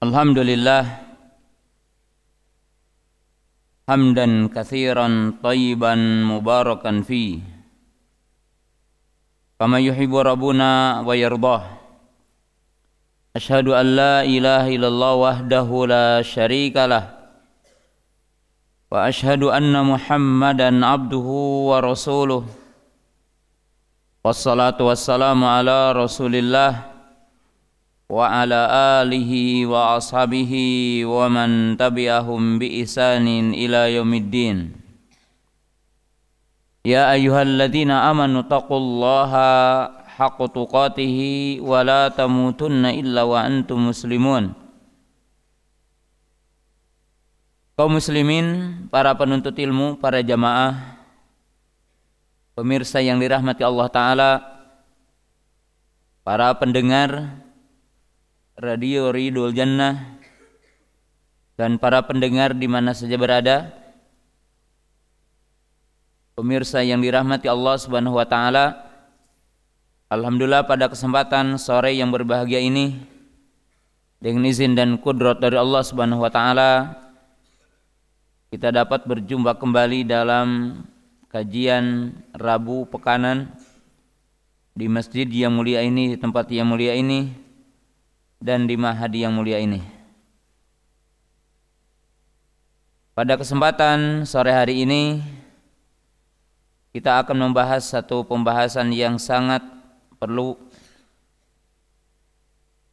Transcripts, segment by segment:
Alhamdulillah. Hamdan kathiran tayyiban mubarakan fi kama yuhibbu rabbuna wa yardah. Ashhadu an la ilaha illallah wahdahu la syarika lah. Wa ashhadu anna Muhammadan abduhu wa rasuluh. Wassalatu wassalamu ala Rasulillah. وعلى آله وأصحابه ومن تبعهم بإحسان إلى يوم الدين يا أيها الذين آمنوا اتقوا الله حق تقاته ولا تموتن إلا وأنتم مسلمون kaum muslimin, para penuntut ilmu, para jamaah, pemirsa yang dirahmati Allah Ta'ala, para pendengar Radio Ridul Jannah, dan para pendengar di mana saja berada, pemirsa yang dirahmati Allah Subhanahu wa taala. Alhamdulillah pada kesempatan sore yang berbahagia ini dengan izin dan kudrat dari Allah Subhanahu wa taala kita dapat berjumpa kembali dalam kajian Rabu Pekanan di masjid yang mulia ini, tempat yang mulia ini dan di mahadi yang mulia ini. Pada kesempatan sore hari ini kita akan membahas satu pembahasan yang sangat perlu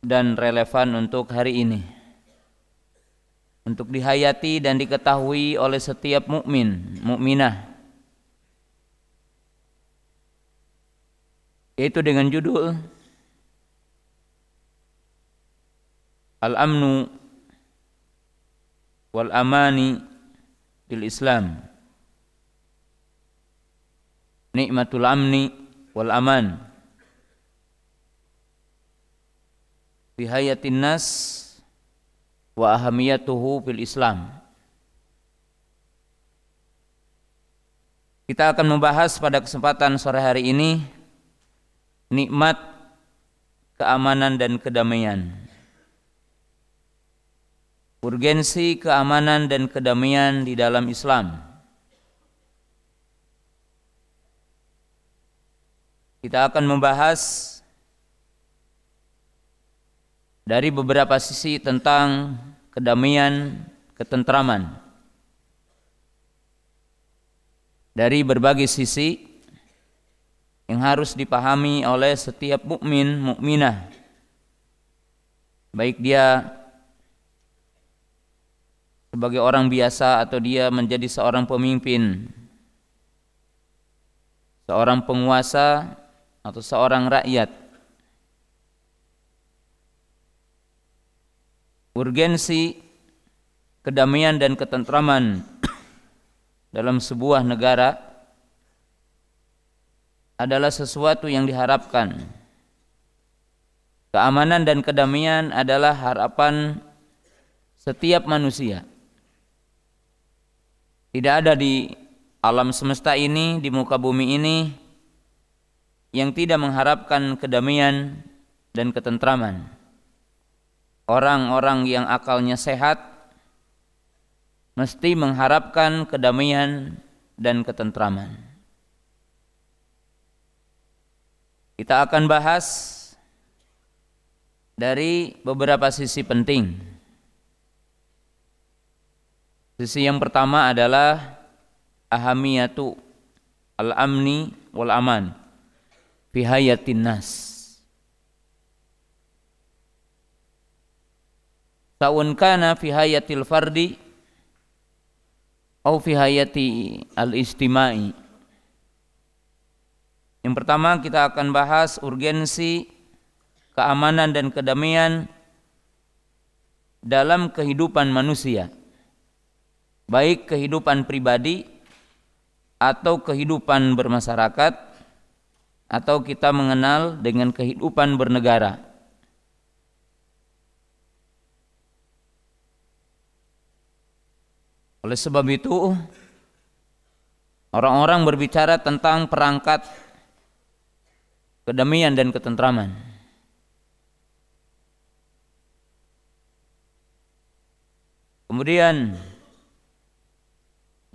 dan relevan untuk hari ini untuk dihayati dan diketahui oleh setiap mukmin, mukminah. Yaitu dengan judul Al-Amnu wal Amani fil Islam. Nikmatul amni wal aman. Bihayatin nas wa ahamiyatuhu fil Islam. Kita akan membahas pada kesempatan sore hari ini nikmat keamanan dan kedamaian. Urgensi keamanan dan kedamaian di dalam Islam. Kita akan membahas dari beberapa sisi tentang kedamaian, ketentraman. Dari berbagai sisi yang harus dipahami oleh setiap mukmin, mukminah. Baik dia sebagai orang biasa atau dia menjadi seorang pemimpin, seorang penguasa atau seorang rakyat. urgensi kedamaian dan ketentraman dalam sebuah negara adalah sesuatu yang diharapkan. Keamanan dan kedamaian adalah harapan setiap manusia. Tidak ada di alam semesta ini, di muka bumi ini yang tidak mengharapkan kedamaian dan ketentraman orang-orang yang akalnya sehat mesti mengharapkan kedamaian dan ketentraman. Kita akan bahas dari beberapa sisi penting. Sisi yang pertama adalah ahamiyatu al-amni wal aman fi hayatin nas. Sa'un kana fi hayatil fardi au fi hayati al-istimai. Yang pertama kita akan bahas urgensi keamanan dan kedamaian dalam kehidupan manusia. Baik kehidupan pribadi atau kehidupan bermasyarakat atau kita mengenal dengan kehidupan bernegara. Oleh sebab itu, orang-orang berbicara tentang perangkat kedamaian dan ketentraman. Kemudian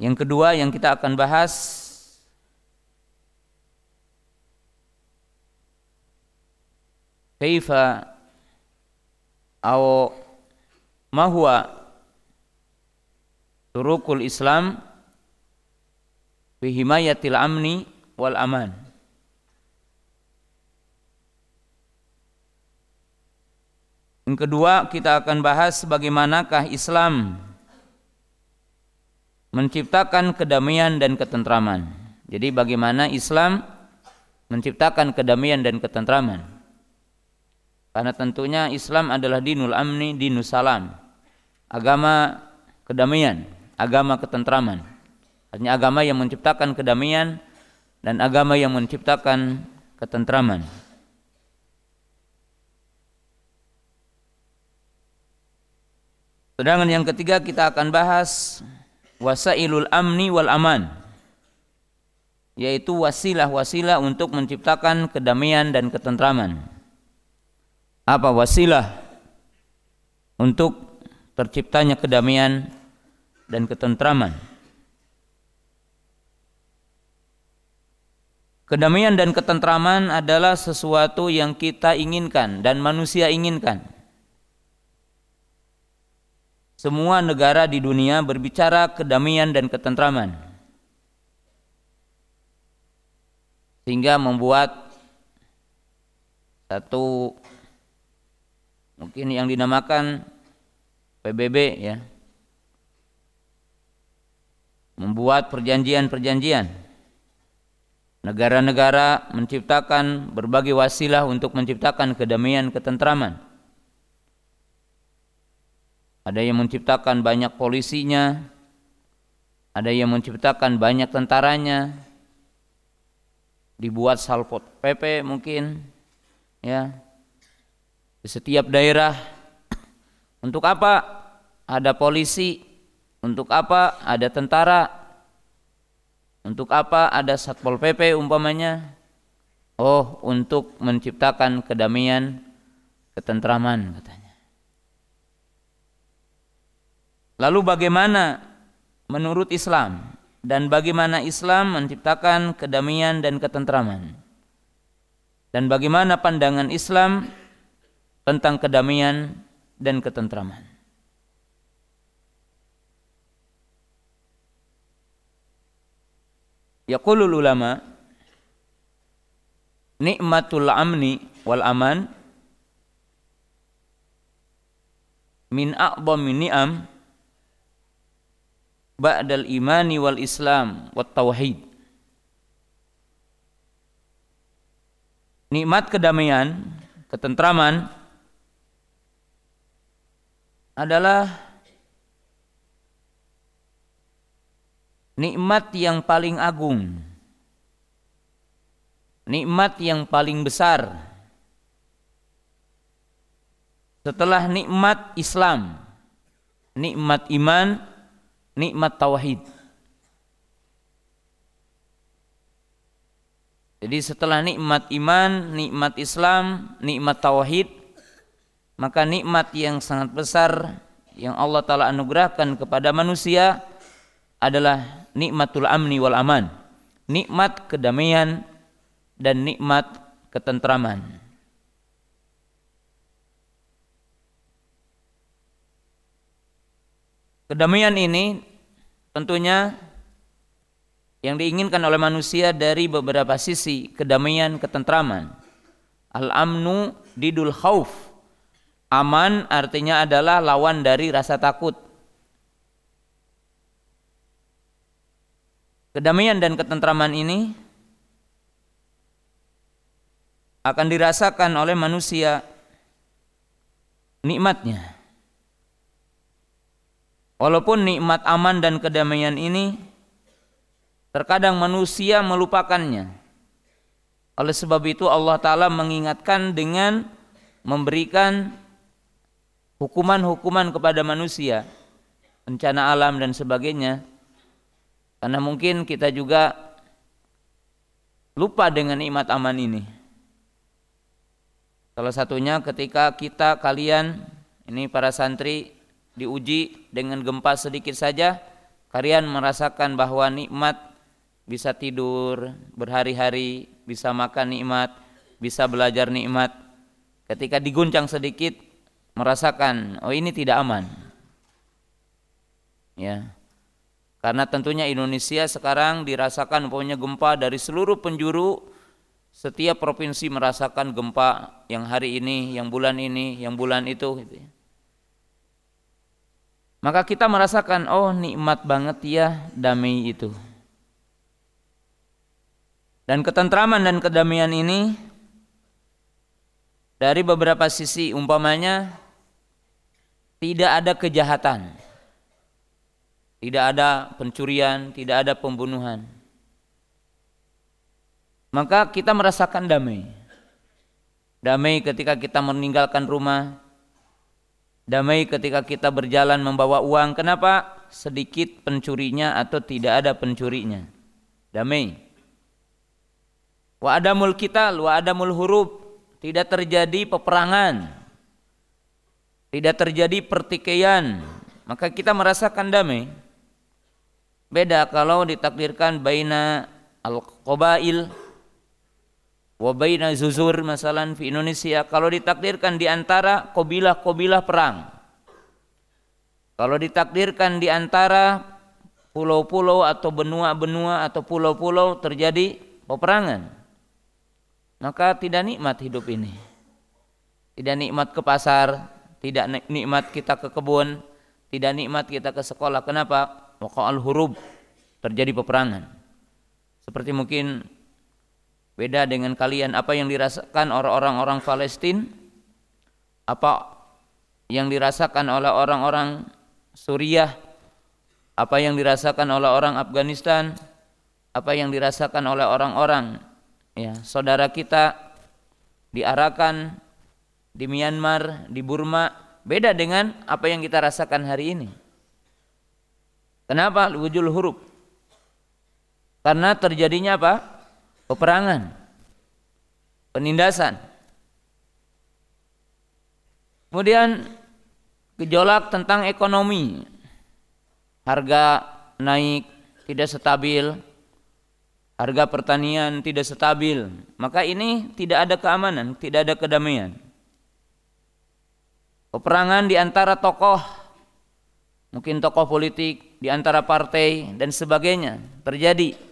yang kedua yang kita akan bahas kaifa atau ma huwa turukul Islam fi himayatil amni wal aman. Yang kedua kita akan bahas bagaimanakah Islam menciptakan kedamaian dan ketentraman. Jadi bagaimana Islam menciptakan kedamaian dan ketentraman. Karena tentunya Islam adalah dinul amni, dinul salam. Agama kedamaian, agama ketentraman. Artinya agama yang menciptakan kedamaian dan agama yang menciptakan ketentraman. Sedangkan yang ketiga kita akan bahas wasailul amni wal aman yaitu wasilah-wasilah untuk menciptakan kedamaian dan ketentraman. Apa wasilah untuk terciptanya kedamaian dan ketentraman? Kedamaian dan ketentraman adalah sesuatu yang kita inginkan dan manusia inginkan. Semua negara di dunia berbicara kedamaian dan ketentraman. Sehingga membuat satu mungkin yang dinamakan PBB ya. Membuat perjanjian-perjanjian Negara-negara menciptakan berbagai wasilah untuk menciptakan kedamaian ketentraman. Ada yang menciptakan banyak polisinya, ada yang menciptakan banyak tentaranya, dibuat salpot PP mungkin, ya di setiap daerah. Untuk apa? Ada polisi. Untuk apa? Ada tentara untuk apa ada Satpol PP umpamanya? Oh, untuk menciptakan kedamaian, ketentraman katanya. Lalu bagaimana menurut Islam dan bagaimana Islam menciptakan kedamaian dan ketentraman? Dan bagaimana pandangan Islam tentang kedamaian dan ketentraman? Yaqulul ulama nikmatul amni wal aman min a'dhami ni'am ba'dal imani wal islam wat tauhid nikmat kedamaian ketentraman adalah nikmat yang paling agung, nikmat yang paling besar. Setelah nikmat Islam, nikmat iman, nikmat tauhid. Jadi setelah nikmat iman, nikmat Islam, nikmat tauhid, maka nikmat yang sangat besar yang Allah taala anugerahkan kepada manusia adalah nikmatul amni wal aman, nikmat kedamaian dan nikmat ketentraman. Kedamaian ini tentunya yang diinginkan oleh manusia dari beberapa sisi kedamaian ketentraman. Al-amnu didul khauf. Aman artinya adalah lawan dari rasa takut. Kedamaian dan ketentraman ini akan dirasakan oleh manusia nikmatnya. Walaupun nikmat aman dan kedamaian ini terkadang manusia melupakannya. Oleh sebab itu Allah taala mengingatkan dengan memberikan hukuman-hukuman kepada manusia, bencana alam dan sebagainya karena mungkin kita juga lupa dengan nikmat aman ini. Salah satunya ketika kita kalian ini para santri diuji dengan gempa sedikit saja, kalian merasakan bahwa nikmat bisa tidur berhari-hari, bisa makan nikmat, bisa belajar nikmat. Ketika diguncang sedikit, merasakan oh ini tidak aman. Ya. Karena tentunya Indonesia sekarang dirasakan punya gempa dari seluruh penjuru setiap provinsi merasakan gempa yang hari ini, yang bulan ini, yang bulan itu gitu ya. Maka kita merasakan oh nikmat banget ya damai itu. Dan ketentraman dan kedamaian ini dari beberapa sisi umpamanya tidak ada kejahatan tidak ada pencurian, tidak ada pembunuhan. Maka kita merasakan damai. Damai ketika kita meninggalkan rumah. Damai ketika kita berjalan membawa uang. Kenapa? Sedikit pencurinya atau tidak ada pencurinya. Damai. Wa adamul kita, wa adamul huruf. Tidak terjadi peperangan. Tidak terjadi pertikaian. Maka kita merasakan damai. Beda kalau ditakdirkan baina al-qabail wa baina zuzur masalan di Indonesia kalau ditakdirkan di antara kabilah-kabilah perang. Kalau ditakdirkan di antara pulau-pulau atau benua-benua atau pulau-pulau terjadi peperangan. Maka tidak nikmat hidup ini. Tidak nikmat ke pasar, tidak nikmat kita ke kebun, tidak nikmat kita ke sekolah. Kenapa? al hurub terjadi peperangan. Seperti mungkin beda dengan kalian apa yang dirasakan orang-orang orang Palestina apa yang dirasakan oleh orang-orang Suriah apa yang dirasakan oleh orang Afghanistan apa yang dirasakan oleh orang-orang ya saudara kita diarahkan di Myanmar di Burma beda dengan apa yang kita rasakan hari ini Kenapa? Wujul huruf. Karena terjadinya apa? Peperangan. Penindasan. Kemudian gejolak tentang ekonomi. Harga naik, tidak stabil. Harga pertanian tidak stabil. Maka ini tidak ada keamanan, tidak ada kedamaian. Peperangan di antara tokoh mungkin tokoh politik di antara partai dan sebagainya terjadi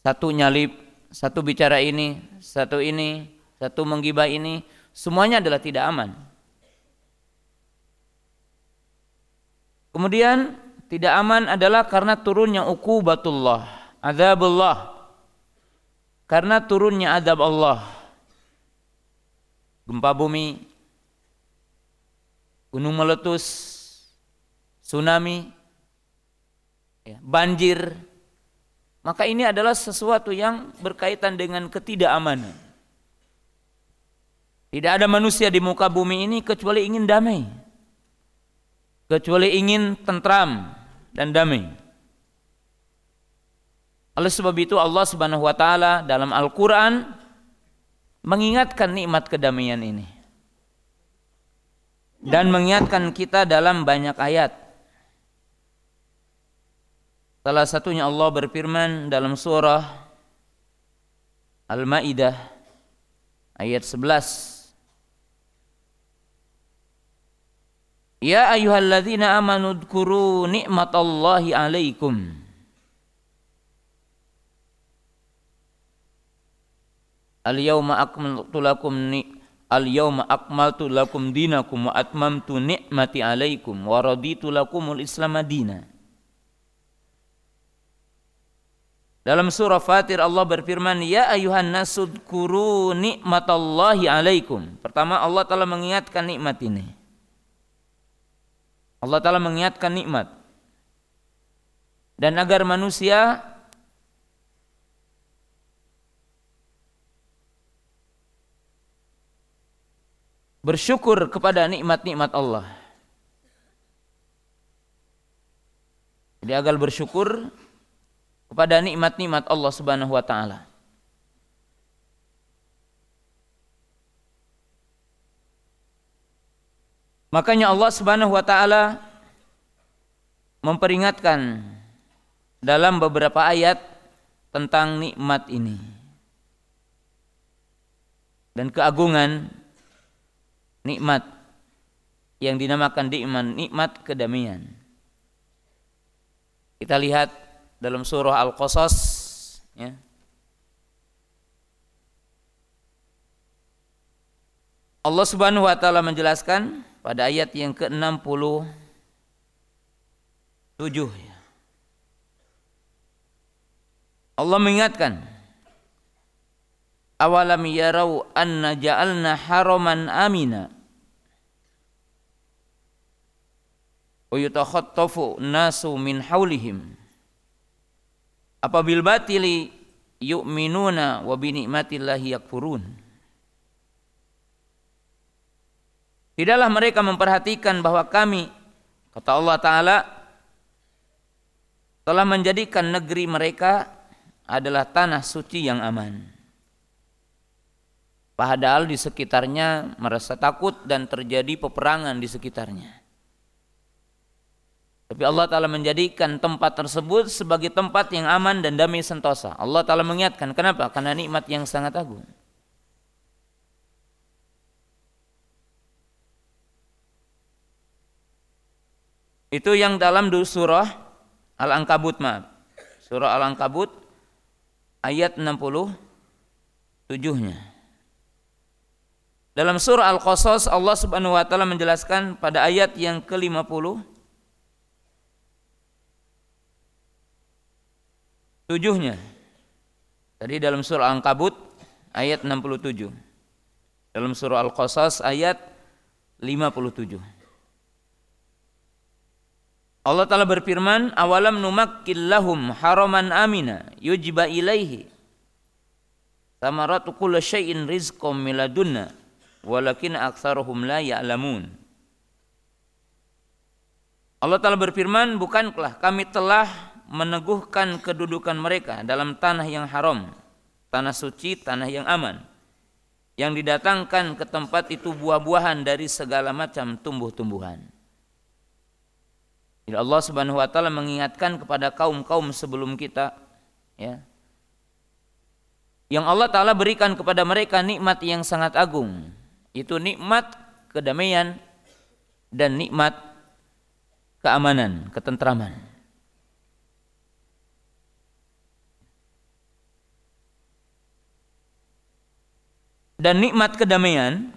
satu nyalip satu bicara ini satu ini satu menggibah ini semuanya adalah tidak aman. Kemudian tidak aman adalah karena turunnya ukubatullah azabullah. Karena turunnya adab Allah. Gempa bumi gunung meletus tsunami, ya, banjir, maka ini adalah sesuatu yang berkaitan dengan ketidakamanan. Tidak ada manusia di muka bumi ini kecuali ingin damai. Kecuali ingin tentram dan damai. Oleh sebab itu Allah Subhanahu wa taala dalam Al-Qur'an mengingatkan nikmat kedamaian ini. Dan mengingatkan kita dalam banyak ayat. Salah satunya Allah berfirman dalam surah Al-Maidah ayat 11 Ya ayyuhalladzina amanu dzkuru ni'matallahi 'alaikum. Al-yawma akmaltu lakum ni Al-yawma akmaltu lakum dinakum wa atmamtu ni'mati 'alaikum wa raditu lakumul Islam madina Dalam surah Fatir Allah berfirman, "Ya ayuhan nasudkuru nikmatallahi alaikum." Pertama Allah telah mengingatkan nikmat ini. Allah telah mengingatkan nikmat. Dan agar manusia bersyukur kepada nikmat-nikmat Allah. Jadi agar bersyukur kepada nikmat-nikmat Allah Subhanahu wa taala. Makanya Allah Subhanahu wa taala memperingatkan dalam beberapa ayat tentang nikmat ini dan keagungan nikmat yang dinamakan nikmat nikmat kedamaian. Kita lihat dalam surah Al-Qasas ya. Allah Subhanahu wa taala menjelaskan pada ayat yang ke-67 ya. Allah mengingatkan awalam yarau anna ja'alna haraman amina wa yutakhattafu nasu min haulihim apabil batili yu'minuna wa bi ni'matillahi yakfurun Tidaklah mereka memperhatikan bahwa kami kata Allah taala telah menjadikan negeri mereka adalah tanah suci yang aman. Padahal di sekitarnya merasa takut dan terjadi peperangan di sekitarnya. Tapi Allah Ta'ala menjadikan tempat tersebut sebagai tempat yang aman dan damai sentosa. Allah Ta'ala mengingatkan, kenapa? Karena nikmat yang sangat agung. Itu yang dalam surah Al-Ankabut maaf. Surah Al-Ankabut ayat 67 nya. Dalam surah Al-Qasas Allah Subhanahu wa taala menjelaskan pada ayat yang ke-50 tujuhnya. Tadi dalam surah Al-Ankabut ayat 67. Dalam surah Al-Qasas ayat 57. Allah Ta'ala berfirman, awalam numakkil lahum haraman amina yujba ilaihi samaratu kulla syai'in rizqum miladunna walakin aktsaruhum la ya'lamun. Allah Ta'ala berfirman, bukankah kami telah meneguhkan kedudukan mereka dalam tanah yang haram, tanah suci, tanah yang aman, yang didatangkan ke tempat itu buah-buahan dari segala macam tumbuh-tumbuhan. Jadi Allah Subhanahu wa taala mengingatkan kepada kaum-kaum sebelum kita ya. Yang Allah taala berikan kepada mereka nikmat yang sangat agung. Itu nikmat kedamaian dan nikmat keamanan, ketentraman. Dan nikmat kedamaian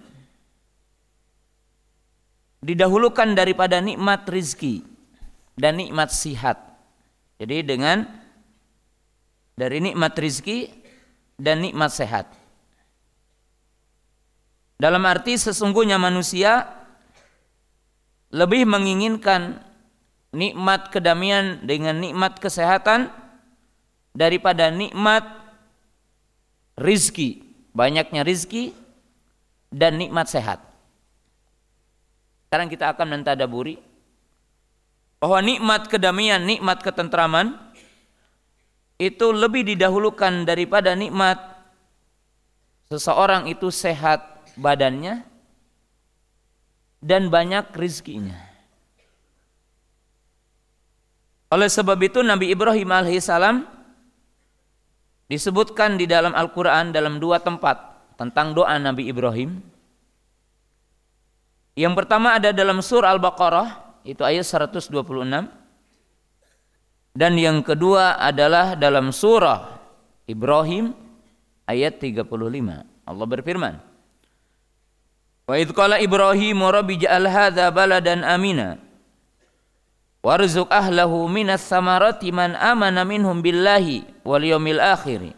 didahulukan daripada nikmat rizki dan nikmat sihat. Jadi dengan dari nikmat rizki dan nikmat sehat. Dalam arti sesungguhnya manusia lebih menginginkan nikmat kedamaian dengan nikmat kesehatan daripada nikmat rizki, banyaknya rizki dan nikmat sehat. Sekarang kita akan mentadaburi bahwa nikmat kedamaian, nikmat ketentraman itu lebih didahulukan daripada nikmat seseorang itu sehat badannya dan banyak rizkinya. Oleh sebab itu Nabi Ibrahim alaihissalam disebutkan di dalam Al-Quran dalam dua tempat tentang doa Nabi Ibrahim. Yang pertama ada dalam surah Al-Baqarah itu ayat 126 dan yang kedua adalah dalam surah Ibrahim ayat 35 Allah berfirman Wa idh qala Ibrahim rabbi ja'al hadza baladan amina warzuq ahlahu minas samarati man amana minhum billahi wal yawmil akhir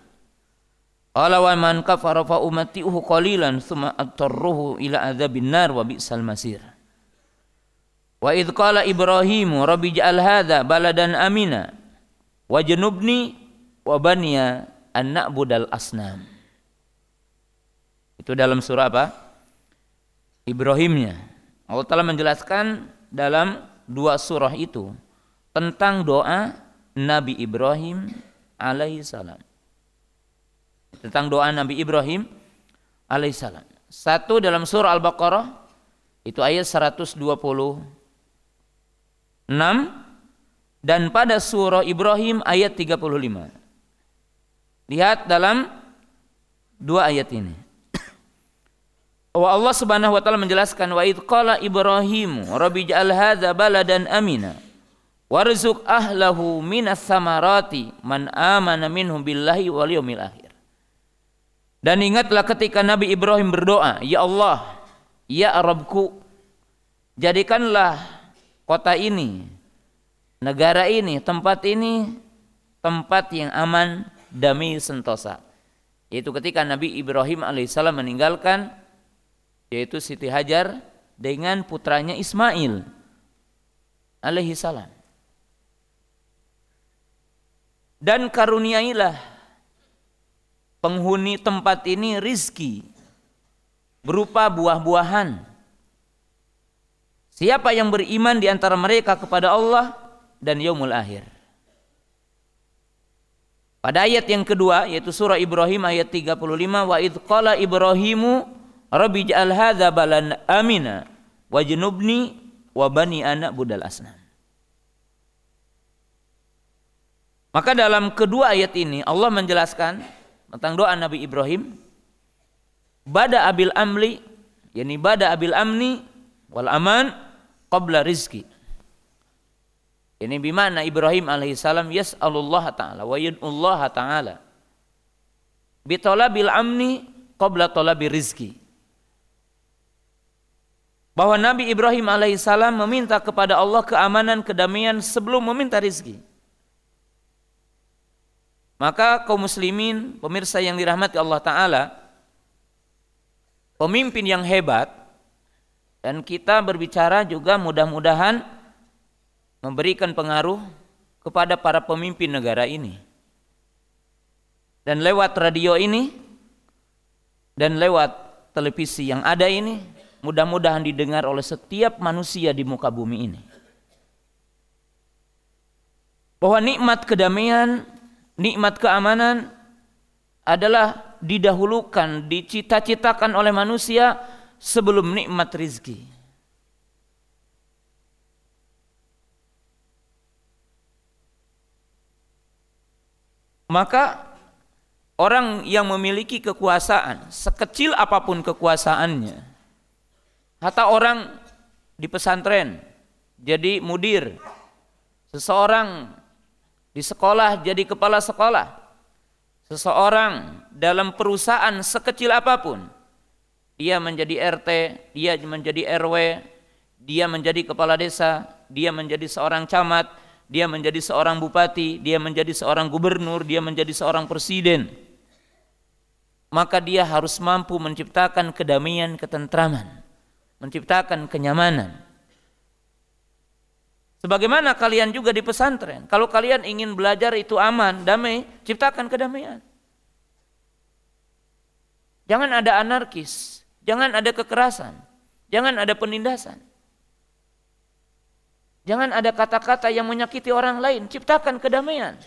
Qala wa man kafara fa umati'uhu qalilan thumma atarruhu ila adzabin nar wa bi'sal masir Wa idh qala Ibrahim rabbi ja'al hadza baladan amina wajnubni wa baniya an na'budal asnam. Itu dalam surah apa? Ibrahimnya. Allah telah menjelaskan dalam dua surah itu tentang doa Nabi Ibrahim alaihi salam. Tentang doa Nabi Ibrahim alaihi salam. Satu dalam surah Al-Baqarah Itu ayat 126 dan pada surah Ibrahim ayat 35. Lihat dalam dua ayat ini. Wa Allah Subhanahu wa taala menjelaskan wa id qala Ibrahim rabbi ja'al hadza baladan amina warzuq ahlahu minas samarati man amana minhum billahi wal yawmil akhir. Dan ingatlah ketika Nabi Ibrahim berdoa, Ya Allah, Ya Rabbku, jadikanlah kota ini, negara ini, tempat ini, tempat yang aman, damai, sentosa. Yaitu ketika Nabi Ibrahim alaihissalam meninggalkan, yaitu Siti Hajar dengan putranya Ismail alaihissalam. Dan karuniailah penghuni tempat ini rizki berupa buah-buahan. Siapa yang beriman di antara mereka kepada Allah dan yaumul akhir. Pada ayat yang kedua yaitu surah Ibrahim ayat 35 wa id qala Ibrahimu rabbi ja'al hadza balan amina wajnubni wa bani anak budal asnam. Maka dalam kedua ayat ini Allah menjelaskan tentang doa Nabi Ibrahim bada abil amli yakni bada abil amni wal aman qabla rizki ini bimana Ibrahim alaihissalam yas'alullah ta'ala wa yad'ullah ta'ala bitolabil amni qabla tolabi rizki bahwa Nabi Ibrahim alaihissalam meminta kepada Allah keamanan, kedamaian sebelum meminta rizki. Maka kaum muslimin, pemirsa yang dirahmati Allah Ta'ala, pemimpin yang hebat, dan kita berbicara juga mudah-mudahan memberikan pengaruh kepada para pemimpin negara ini. Dan lewat radio ini, dan lewat televisi yang ada ini, mudah-mudahan didengar oleh setiap manusia di muka bumi ini. Bahwa nikmat kedamaian nikmat keamanan adalah didahulukan, dicita-citakan oleh manusia sebelum nikmat rizki. Maka orang yang memiliki kekuasaan, sekecil apa pun kekuasaannya, hatta orang di pesantren jadi mudir, seseorang di sekolah jadi kepala sekolah. Seseorang dalam perusahaan sekecil apa pun, dia menjadi RT, dia menjadi RW, dia menjadi kepala desa, dia menjadi seorang camat, dia menjadi seorang bupati, dia menjadi seorang gubernur, dia menjadi seorang presiden. Maka dia harus mampu menciptakan kedamaian, ketentraman, menciptakan kenyamanan, Sebagaimana kalian juga di pesantren. Kalau kalian ingin belajar itu aman, damai, ciptakan kedamaian. Jangan ada anarkis, jangan ada kekerasan, jangan ada penindasan. Jangan ada kata-kata yang menyakiti orang lain, ciptakan kedamaian.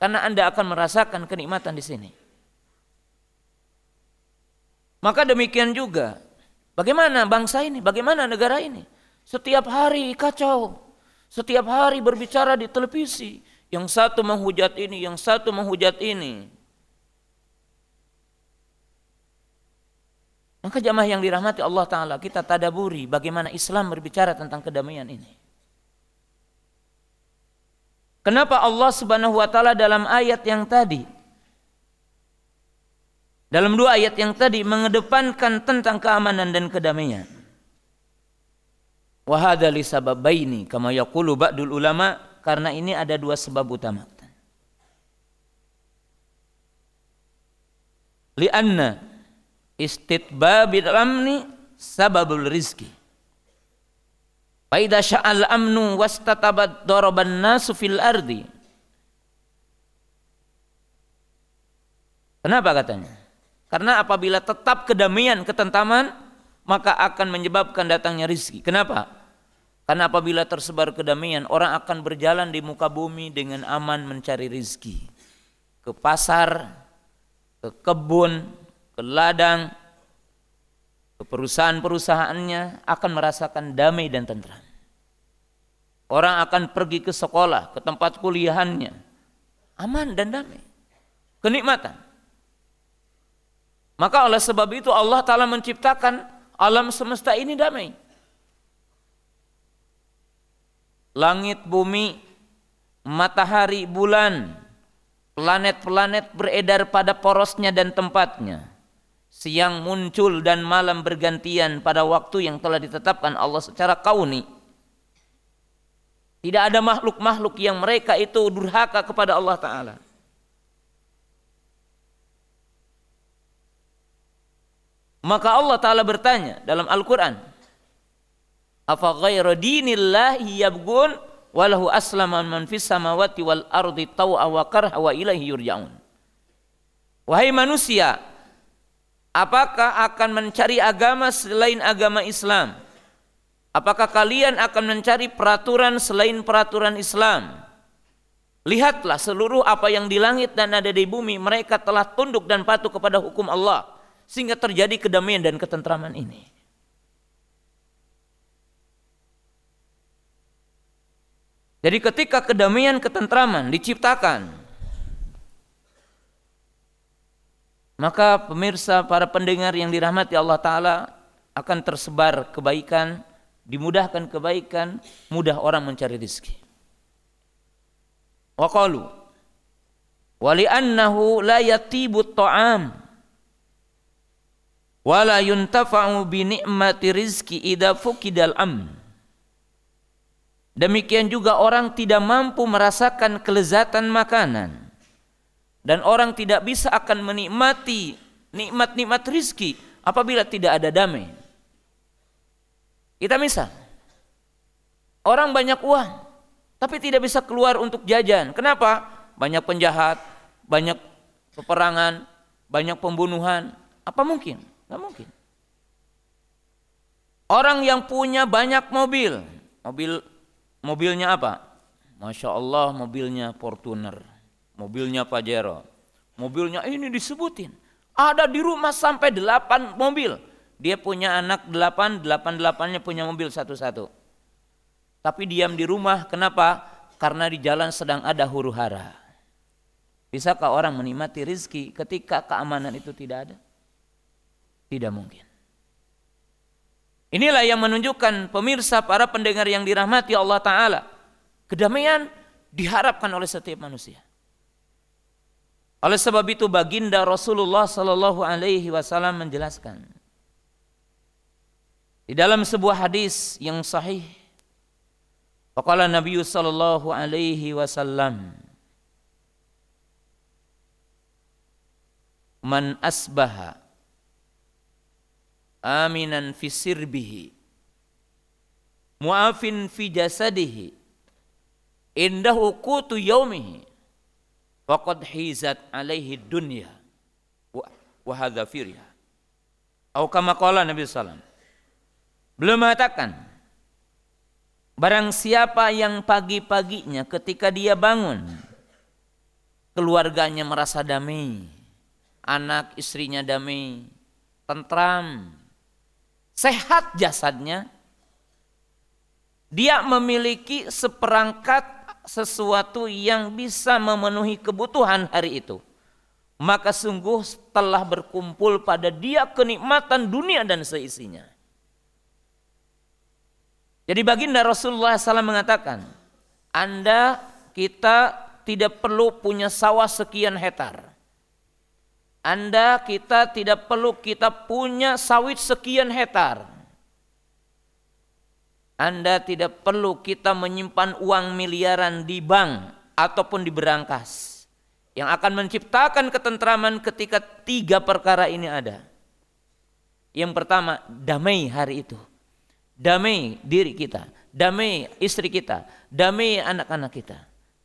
Karena Anda akan merasakan kenikmatan di sini. Maka demikian juga, bagaimana bangsa ini, bagaimana negara ini? Setiap hari kacau, setiap hari berbicara di televisi. Yang satu menghujat ini, yang satu menghujat ini. Maka jamaah yang dirahmati Allah Ta'ala kita tadaburi bagaimana Islam berbicara tentang kedamaian ini. Kenapa Allah Subhanahu wa taala dalam ayat yang tadi dalam dua ayat yang tadi mengedepankan tentang keamanan dan kedamaian. Wahada li sababaini kama yaqulu ba'dul ulama karena ini ada dua sebab utama. Lianna istitbabil amni sababul rizki. Faida sya'al amnu wastatabat daraban nasu fil ardi. Kenapa katanya? Karena apabila tetap kedamaian, ketentraman, maka akan menyebabkan datangnya rizki. Kenapa? Karena apabila tersebar kedamaian, orang akan berjalan di muka bumi dengan aman mencari rizki. Ke pasar, ke kebun, ke ladang, ke ke perusahaan-perusahaannya akan merasakan damai dan tentram. Orang akan pergi ke sekolah, ke tempat kuliahannya, aman dan damai. Kenikmatan. Maka oleh sebab itu Allah Ta'ala menciptakan alam semesta ini damai. Langit, bumi, matahari, bulan, planet-planet beredar pada porosnya dan tempatnya. Siang muncul dan malam bergantian pada waktu yang telah ditetapkan Allah secara kauni. Tidak ada makhluk-makhluk yang mereka itu durhaka kepada Allah Ta'ala. Maka Allah Ta'ala bertanya dalam Al-Quran. Afa ghayra dinillahi yabgun walahu aslama man fis samawati wal ardi taw'a wa karha wa ilaihi yurja'un. Wahai manusia, apakah akan mencari agama selain agama Islam? Apakah kalian akan mencari peraturan selain peraturan Islam? Lihatlah seluruh apa yang di langit dan ada di bumi, mereka telah tunduk dan patuh kepada hukum Allah sehingga terjadi kedamaian dan ketentraman ini. Jadi ketika kedamaian ketentraman diciptakan, maka pemirsa para pendengar yang dirahmati Allah Ta'ala akan tersebar kebaikan, dimudahkan kebaikan, mudah orang mencari rezeki. Wa qalu wa li'annahu la yatibu ta'am wa la yuntafa'u bi ni'mati rizki idza fuqidal amn. Demikian juga orang tidak mampu merasakan kelezatan makanan dan orang tidak bisa akan menikmati nikmat-nikmat rizki apabila tidak ada damai. Kita misal, orang banyak uang, tapi tidak bisa keluar untuk jajan. Kenapa? Banyak penjahat, banyak peperangan, banyak pembunuhan. Apa mungkin? Tidak mungkin. Orang yang punya banyak mobil, mobil mobilnya apa? Masya Allah mobilnya Fortuner, mobilnya Pajero, mobilnya ini disebutin. Ada di rumah sampai delapan mobil dia punya anak delapan, delapan delapannya punya mobil satu-satu. Tapi diam di rumah, kenapa? Karena di jalan sedang ada huru hara. Bisakah orang menikmati rizki ketika keamanan itu tidak ada? Tidak mungkin. Inilah yang menunjukkan pemirsa para pendengar yang dirahmati Allah Ta'ala. Kedamaian diharapkan oleh setiap manusia. Oleh sebab itu baginda Rasulullah Sallallahu Alaihi Wasallam menjelaskan, di dalam sebuah hadis yang sahih, Faqala Nabi sallallahu alaihi wasallam Man asbaha aminan fi sirbihi. Muafin fi jasadihi. Indahu qutu yaumihi faqad hizat alaihi dunya. Wa hadza firya atau kama qala Nabi sallallahu Beliau mengatakan, barang siapa yang pagi-paginya ketika dia bangun, keluarganya merasa damai, anak istrinya damai, tentram, sehat jasadnya, dia memiliki seperangkat sesuatu yang bisa memenuhi kebutuhan hari itu. Maka sungguh telah berkumpul pada dia kenikmatan dunia dan seisinya. Jadi baginda Rasulullah SAW mengatakan, Anda kita tidak perlu punya sawah sekian hektar. Anda kita tidak perlu kita punya sawit sekian hektar. Anda tidak perlu kita menyimpan uang miliaran di bank ataupun di berangkas. Yang akan menciptakan ketentraman ketika tiga perkara ini ada. Yang pertama, damai hari itu damai diri kita, damai istri kita, damai anak-anak kita.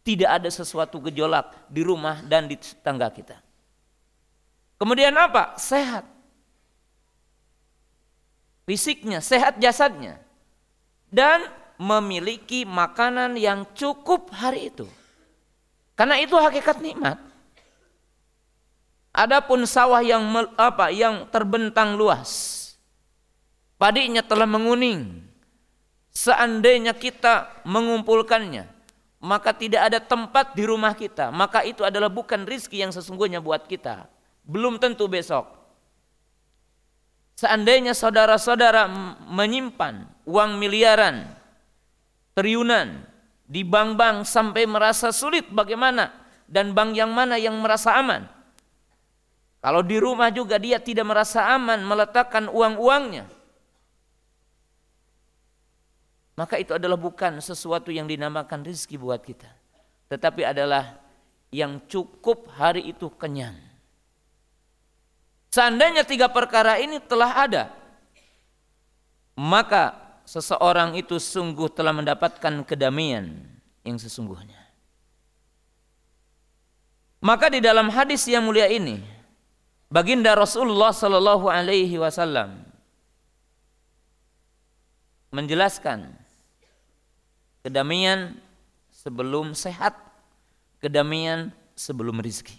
Tidak ada sesuatu gejolak di rumah dan di tangga kita. Kemudian apa? Sehat. Fisiknya, sehat jasadnya. Dan memiliki makanan yang cukup hari itu. Karena itu hakikat nikmat. Adapun sawah yang apa yang terbentang luas padinya telah menguning. Seandainya kita mengumpulkannya, maka tidak ada tempat di rumah kita. Maka itu adalah bukan rizki yang sesungguhnya buat kita. Belum tentu besok. Seandainya saudara-saudara menyimpan uang miliaran, triliunan di bank-bank sampai merasa sulit bagaimana dan bank yang mana yang merasa aman. Kalau di rumah juga dia tidak merasa aman meletakkan uang-uangnya maka itu adalah bukan sesuatu yang dinamakan rizki buat kita. Tetapi adalah yang cukup hari itu kenyang. Seandainya tiga perkara ini telah ada, maka seseorang itu sungguh telah mendapatkan kedamaian yang sesungguhnya. Maka di dalam hadis yang mulia ini, baginda Rasulullah Sallallahu Alaihi Wasallam menjelaskan kedamaian sebelum sehat, kedamaian sebelum rizki.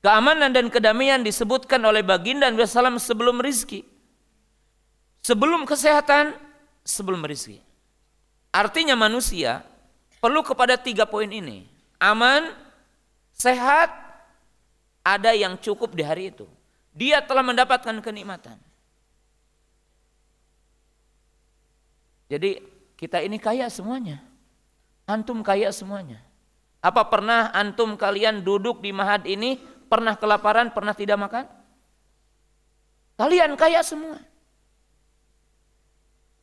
Keamanan dan kedamaian disebutkan oleh baginda Nabi Sallam sebelum rizki. Sebelum kesehatan, sebelum rizki. Artinya manusia perlu kepada tiga poin ini. Aman, sehat, ada yang cukup di hari itu. Dia telah mendapatkan kenikmatan. Jadi kita ini kaya semuanya. Antum kaya semuanya. Apa pernah antum kalian duduk di mahad ini pernah kelaparan, pernah tidak makan? Kalian kaya semua.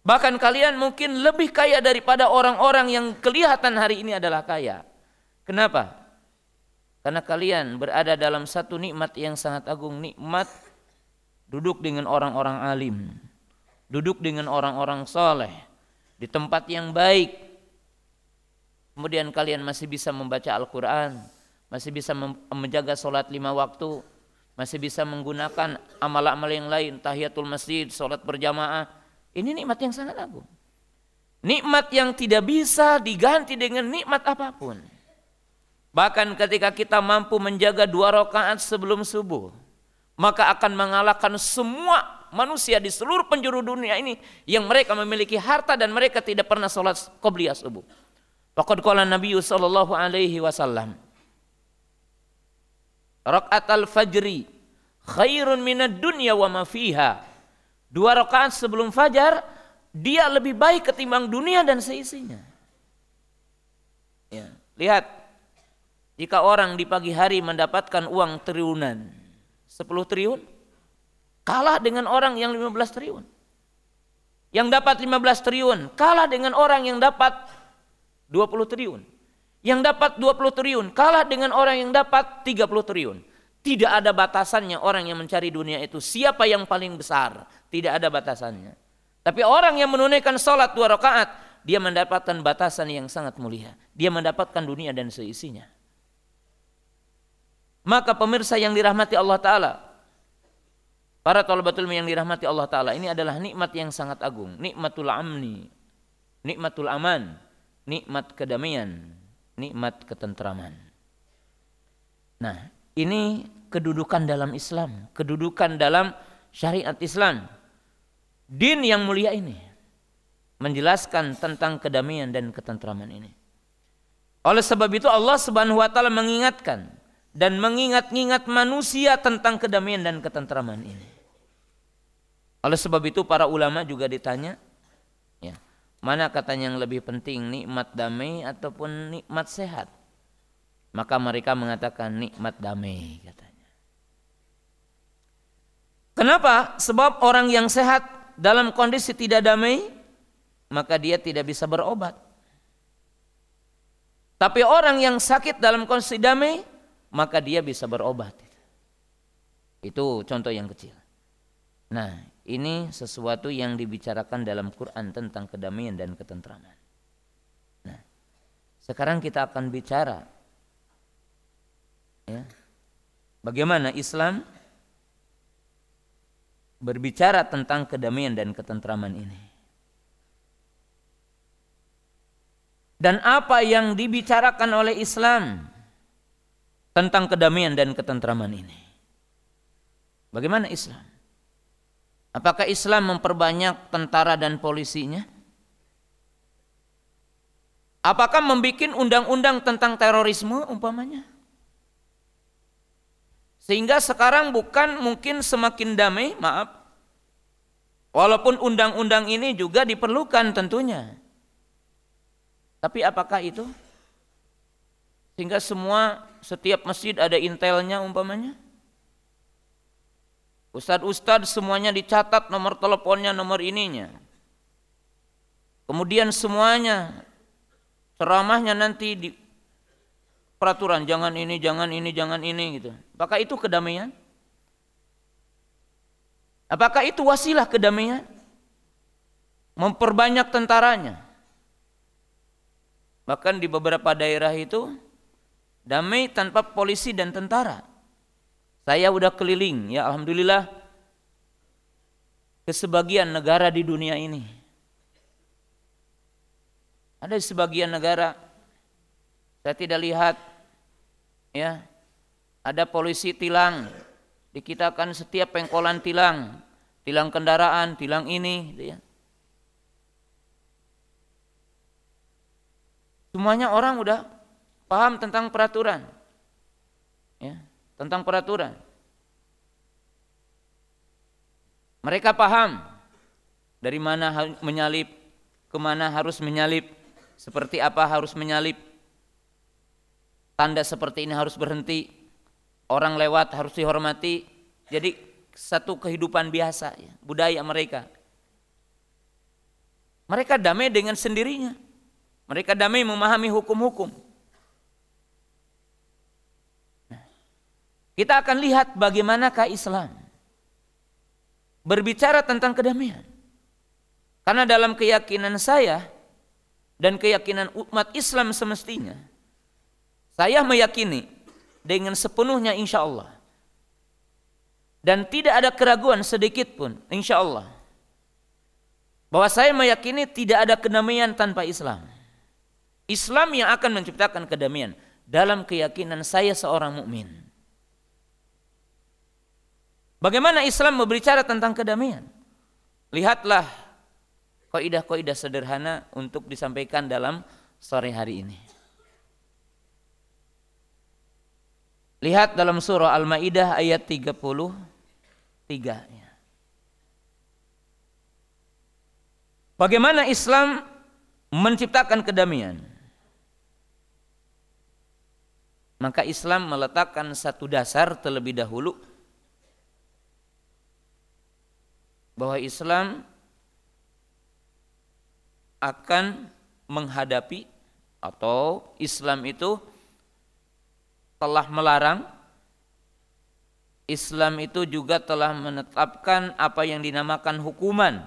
Bahkan kalian mungkin lebih kaya daripada orang-orang yang kelihatan hari ini adalah kaya. Kenapa? Karena kalian berada dalam satu nikmat yang sangat agung, nikmat duduk dengan orang-orang alim, duduk dengan orang-orang soleh, di tempat yang baik. Kemudian kalian masih bisa membaca Al-Quran, masih bisa menjaga sholat lima waktu, masih bisa menggunakan amal-amal yang lain, tahiyatul masjid, sholat berjamaah. Ini nikmat yang sangat agung. Nikmat yang tidak bisa diganti dengan nikmat apa pun. Bahkan ketika kita mampu menjaga dua rakaat sebelum subuh, maka akan mengalahkan semua manusia di seluruh penjuru dunia ini yang mereka memiliki harta dan mereka tidak pernah sholat qobliyah subuh. Faqad qala Nabi sallallahu alaihi wasallam Rakaat al-fajri khairun minad dunya wa ma fiha. Dua rakaat sebelum fajar dia lebih baik ketimbang dunia dan seisinya. Ya, lihat jika orang di pagi hari mendapatkan uang triliunan, 10 triliun, Kalah dengan orang yang 15 triliun. Yang dapat 15 triliun kalah dengan orang yang dapat 20 triliun. Yang dapat 20 triliun kalah dengan orang yang dapat 30 triliun. Tidak ada batasannya orang yang mencari dunia itu. Siapa yang paling besar? Tidak ada batasannya. Tapi orang yang menunaikan sholat dua rakaat, dia mendapatkan batasan yang sangat mulia. Dia mendapatkan dunia dan seisinya. Maka pemirsa yang dirahmati Allah Ta'ala, Para talabatul yang dirahmati Allah Ta'ala ini adalah nikmat yang sangat agung. Nikmatul amni, nikmatul aman, nikmat kedamaian, nikmat ketentraman. Nah, ini kedudukan dalam Islam, kedudukan dalam syariat Islam. Din yang mulia ini menjelaskan tentang kedamaian dan ketentraman ini. Oleh sebab itu Allah Subhanahu wa taala mengingatkan dan mengingat-ingat manusia tentang kedamaian dan ketentraman ini. Oleh sebab itu para ulama juga ditanya, ya, mana katanya yang lebih penting nikmat damai ataupun nikmat sehat? Maka mereka mengatakan nikmat damai katanya. Kenapa? Sebab orang yang sehat dalam kondisi tidak damai, maka dia tidak bisa berobat. Tapi orang yang sakit dalam kondisi damai, maka dia bisa berobat. Itu contoh yang kecil. Nah, ini sesuatu yang dibicarakan dalam Quran tentang kedamaian dan ketentraman. Nah, sekarang kita akan bicara ya, bagaimana Islam berbicara tentang kedamaian dan ketentraman ini. Dan apa yang dibicarakan oleh Islam tentang kedamaian dan ketentraman ini. Bagaimana Islam? Apakah Islam memperbanyak tentara dan polisinya? Apakah membuat undang-undang tentang terorisme umpamanya? Sehingga sekarang bukan mungkin semakin damai, maaf. Walaupun undang-undang ini juga diperlukan tentunya. Tapi apakah itu? Sehingga semua setiap masjid ada intelnya umpamanya? Ustadz-ustadz semuanya dicatat nomor teleponnya, nomor ininya. Kemudian semuanya ceramahnya nanti di peraturan jangan ini, jangan ini, jangan ini gitu. Apakah itu kedamaian? Apakah itu wasilah kedamaian? Memperbanyak tentaranya. Bahkan di beberapa daerah itu damai tanpa polisi dan tentara. Saya udah keliling, ya alhamdulillah ke sebagian negara di dunia ini. Ada sebagian negara saya tidak lihat ya ada polisi tilang dikitakan setiap pengkolan tilang tilang kendaraan tilang ini ya semuanya orang udah paham tentang peraturan ya tentang peraturan. Mereka paham dari mana menyalip, ke mana harus menyalip, seperti apa harus menyalip. Tanda seperti ini harus berhenti, orang lewat harus dihormati. Jadi satu kehidupan biasa, ya, budaya mereka. Mereka damai dengan sendirinya. Mereka damai memahami hukum-hukum. Kita akan lihat bagaimanakah Islam berbicara tentang kedamaian. Karena dalam keyakinan saya dan keyakinan umat Islam semestinya, saya meyakini dengan sepenuhnya insya Allah. Dan tidak ada keraguan sedikit pun insya Allah. Bahwa saya meyakini tidak ada kedamaian tanpa Islam. Islam yang akan menciptakan kedamaian dalam keyakinan saya seorang mukmin. Bagaimana Islam berbicara tentang kedamaian? Lihatlah kaidah-kaidah sederhana untuk disampaikan dalam sore hari ini. Lihat dalam surah Al-Maidah ayat 33 Bagaimana Islam menciptakan kedamaian? Maka Islam meletakkan satu dasar terlebih dahulu bahwa Islam akan menghadapi atau Islam itu telah melarang Islam itu juga telah menetapkan apa yang dinamakan hukuman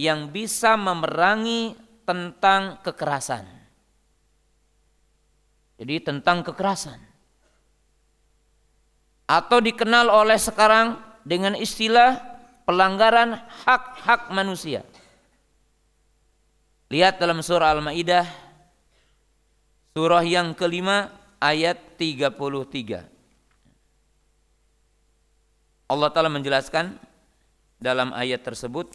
yang bisa memerangi tentang kekerasan. Jadi tentang kekerasan. Atau dikenal oleh sekarang dengan istilah pelanggaran hak-hak manusia. Lihat dalam surah Al-Maidah surah yang kelima ayat 33. Allah Ta'ala menjelaskan dalam ayat tersebut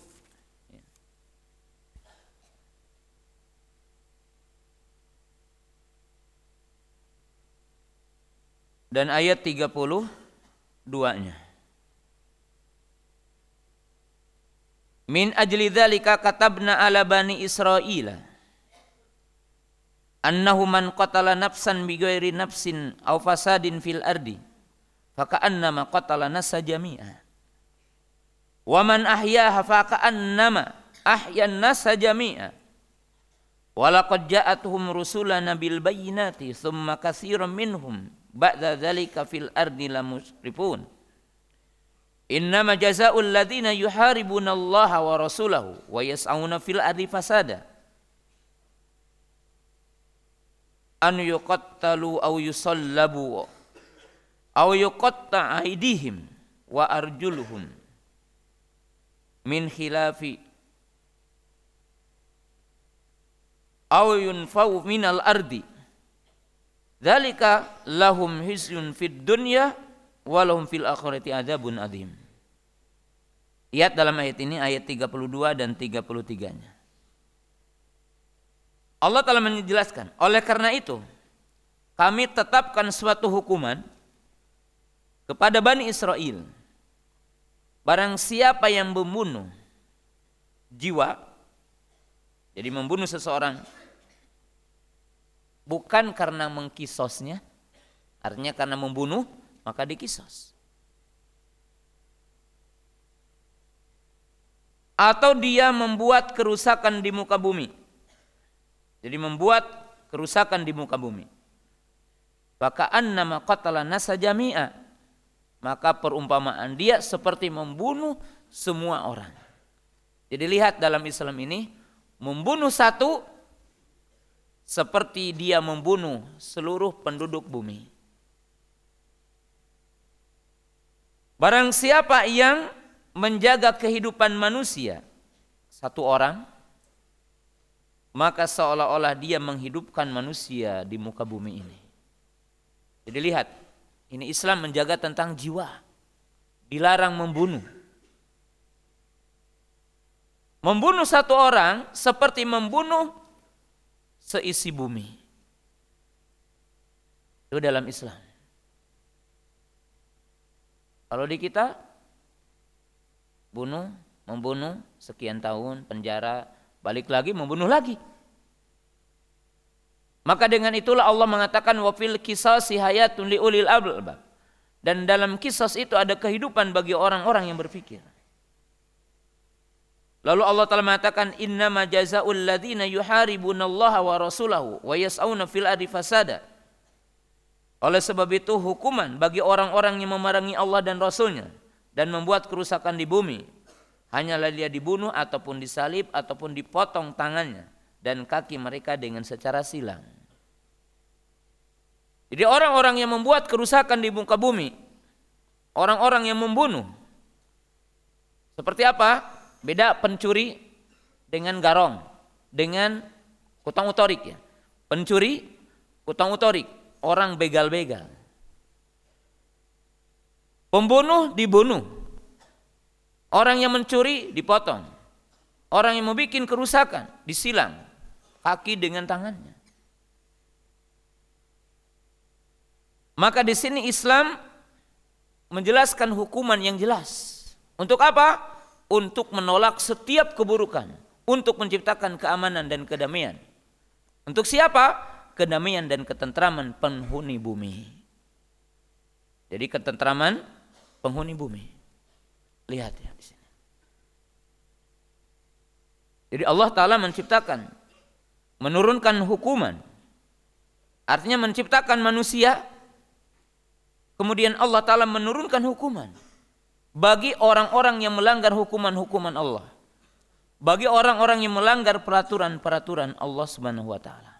dan ayat 32 Min ajli dzalika katabna ala bani Israila. Annahu man qatala nafsan bighairi nafsin aw fasadin fil ardi faka'annama qatala nasa jami'a. Wa man ahyaha faka'annama ahyan nasa jami'a. Walaqad ja'atuhum rusulana bil bayyinati thumma katsiran minhum ba'da dzalika fil ardi lamusrifun Innama jazaa'ul ladzina yuharibuna Allah wa rasulahu wa yas'auna fil ardi fasada an yuqattalu aw yusallabu aw yuqatta aydihim wa arjuluhum min khilafi aw yunfau minal ardi dzalika lahum hisyun fid dunya walahum fil akhirati adzabun adzim. Lihat dalam ayat ini ayat 32 dan 33-nya. Allah telah menjelaskan, oleh karena itu kami tetapkan suatu hukuman kepada Bani Israel. Barang siapa yang membunuh jiwa, jadi membunuh seseorang bukan karena mengkisosnya, artinya karena membunuh maka dikisos. Atau dia membuat kerusakan di muka bumi. Jadi membuat kerusakan di muka bumi. Maka nama qatala nasa jami'a. Maka perumpamaan dia seperti membunuh semua orang. Jadi lihat dalam Islam ini membunuh satu seperti dia membunuh seluruh penduduk bumi. Barang siapa yang menjaga kehidupan manusia satu orang maka seolah-olah dia menghidupkan manusia di muka bumi ini. Jadi lihat, ini Islam menjaga tentang jiwa. Dilarang membunuh. Membunuh satu orang seperti membunuh seisi bumi. Itu dalam Islam. Kalau di kita bunuh, membunuh sekian tahun penjara, balik lagi membunuh lagi. Maka dengan itulah Allah mengatakan wa fil qisasi hayatun liulil albab. Dan dalam kisah itu ada kehidupan bagi orang-orang yang berpikir. Lalu Allah telah mengatakan inna ma jazaa'ul ladzina yuharibunallaha wa rasulahu wa yas'auna fil ardi fasada. Oleh sebab itu hukuman bagi orang-orang yang memerangi Allah dan Rasulnya dan membuat kerusakan di bumi hanyalah dia dibunuh ataupun disalib ataupun dipotong tangannya dan kaki mereka dengan secara silang. Jadi orang-orang yang membuat kerusakan di muka bumi, orang-orang yang membunuh, seperti apa? Beda pencuri dengan garong, dengan utang utorik ya. Pencuri, utang utorik, orang begal-begal. Pembunuh dibunuh. Orang yang mencuri dipotong. Orang yang membuat kerusakan disilang kaki dengan tangannya. Maka di sini Islam menjelaskan hukuman yang jelas. Untuk apa? untuk menolak setiap keburukan, untuk menciptakan keamanan dan kedamaian. Untuk siapa? Kedamaian dan ketentraman penghuni bumi. Jadi ketentraman penghuni bumi. Lihat ya di sini. Jadi Allah Ta'ala menciptakan, menurunkan hukuman. Artinya menciptakan manusia, kemudian Allah Ta'ala menurunkan hukuman bagi orang-orang yang melanggar hukuman-hukuman Allah. Bagi orang-orang yang melanggar peraturan-peraturan Allah Subhanahu wa taala.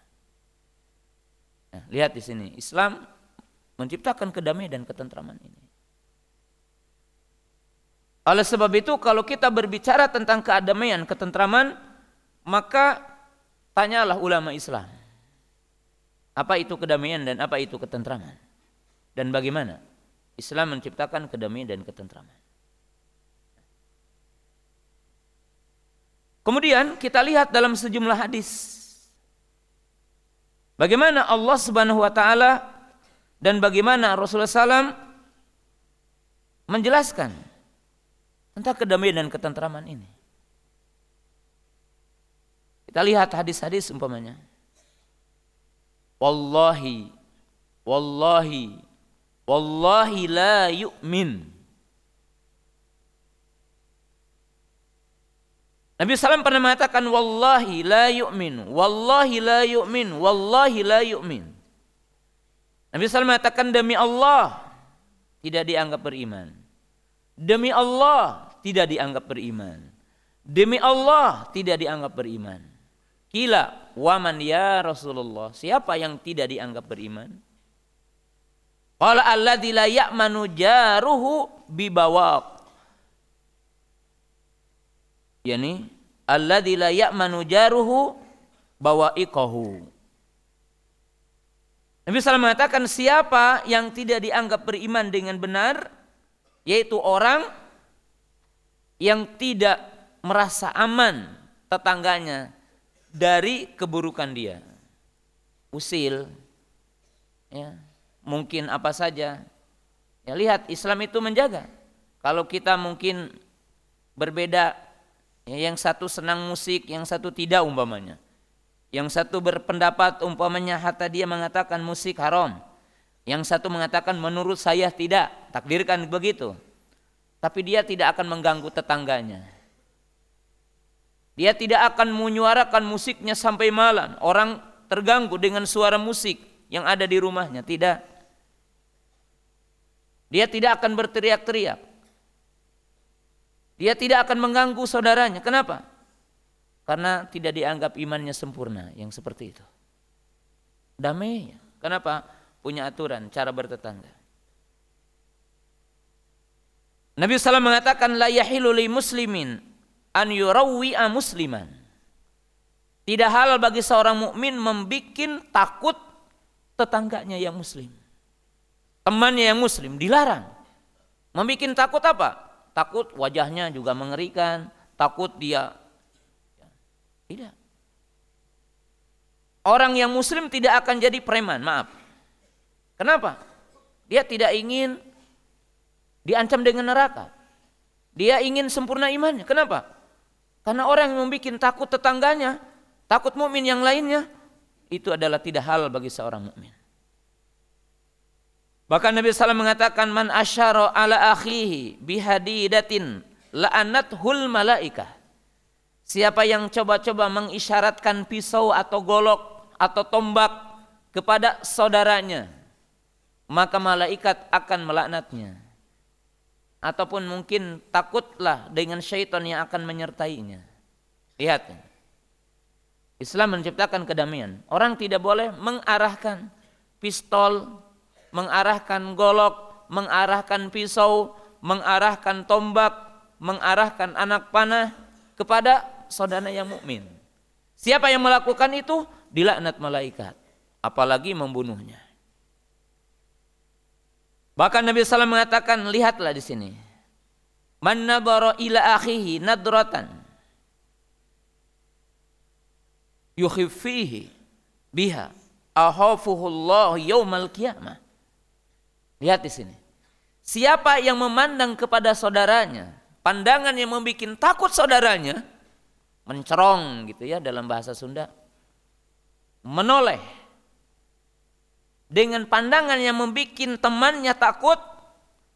Nah, lihat di sini, Islam menciptakan kedamaian dan ketentraman ini. Oleh sebab itu kalau kita berbicara tentang kedamaian, ketentraman, maka tanyalah ulama Islam. Apa itu kedamaian dan apa itu ketentraman? Dan bagaimana Islam menciptakan kedamaian dan ketentraman? Kemudian kita lihat dalam sejumlah hadis bagaimana Allah Subhanahu wa taala dan bagaimana Rasulullah SAW menjelaskan tentang kedamaian dan ketentraman ini. Kita lihat hadis-hadis umpamanya. Wallahi wallahi wallahi la yu'min Nabi SAW pernah mengatakan wallahi la yu'min, wallahi la yu'min, wallahi la yu'min. Nabi SAW mengatakan demi Allah tidak dianggap beriman. Demi Allah tidak dianggap beriman. Demi Allah tidak dianggap beriman. Kila waman ya Rasulullah. Siapa yang tidak dianggap beriman? Qala alladzi la ya'manu jaruhu bibawaq yakni alladzi la ya'manu jaruhu bawa'iqahu Nabi SAW mengatakan siapa yang tidak dianggap beriman dengan benar yaitu orang yang tidak merasa aman tetangganya dari keburukan dia. Usil, ya, mungkin apa saja. Ya lihat Islam itu menjaga. Kalau kita mungkin berbeda, ya, yang satu senang musik, yang satu tidak umpamanya. Yang satu berpendapat umpamanya hatta dia mengatakan musik haram. Yang satu mengatakan menurut saya tidak, takdirkan begitu. Tapi dia tidak akan mengganggu tetangganya. Dia tidak akan menyuarakan musiknya sampai malam. Orang terganggu dengan suara musik yang ada di rumahnya, tidak. Dia tidak akan berteriak-teriak. Dia tidak akan mengganggu saudaranya. Kenapa? Karena tidak dianggap imannya sempurna yang seperti itu. Damai. Kenapa? punya aturan cara bertetangga. Nabi SAW mengatakan la yahilu li muslimin an yurawwi'a musliman. Tidak halal bagi seorang mukmin membikin takut tetangganya yang muslim. Temannya yang muslim dilarang. Membikin takut apa? Takut wajahnya juga mengerikan, takut dia tidak. Orang yang muslim tidak akan jadi preman, maaf. Kenapa? Dia tidak ingin diancam dengan neraka. Dia ingin sempurna imannya. Kenapa? Karena orang yang membuat takut tetangganya, takut mukmin yang lainnya, itu adalah tidak hal bagi seorang mukmin. Bahkan Nabi SAW mengatakan man asyara ala akhihi bihadidatin hul malaikah. Siapa yang coba-coba mengisyaratkan pisau atau golok atau tombak kepada saudaranya maka malaikat akan melaknatnya. Ataupun mungkin takutlah dengan syaitan yang akan menyertainya. Lihat. Islam menciptakan kedamaian. Orang tidak boleh mengarahkan pistol, mengarahkan golok, mengarahkan pisau, mengarahkan tombak, mengarahkan anak panah kepada saudara yang mukmin. Siapa yang melakukan itu dilaknat malaikat, apalagi membunuhnya. Bahkan Nabi SAW mengatakan, lihatlah di sini. Man ila akhihi nadratan yukhifihi biha ahafuhullah yaumal qiyamah. Lihat di sini. Siapa yang memandang kepada saudaranya, pandangan yang membuat takut saudaranya, mencerong gitu ya dalam bahasa Sunda. Menoleh dengan pandangan yang membuat temannya takut,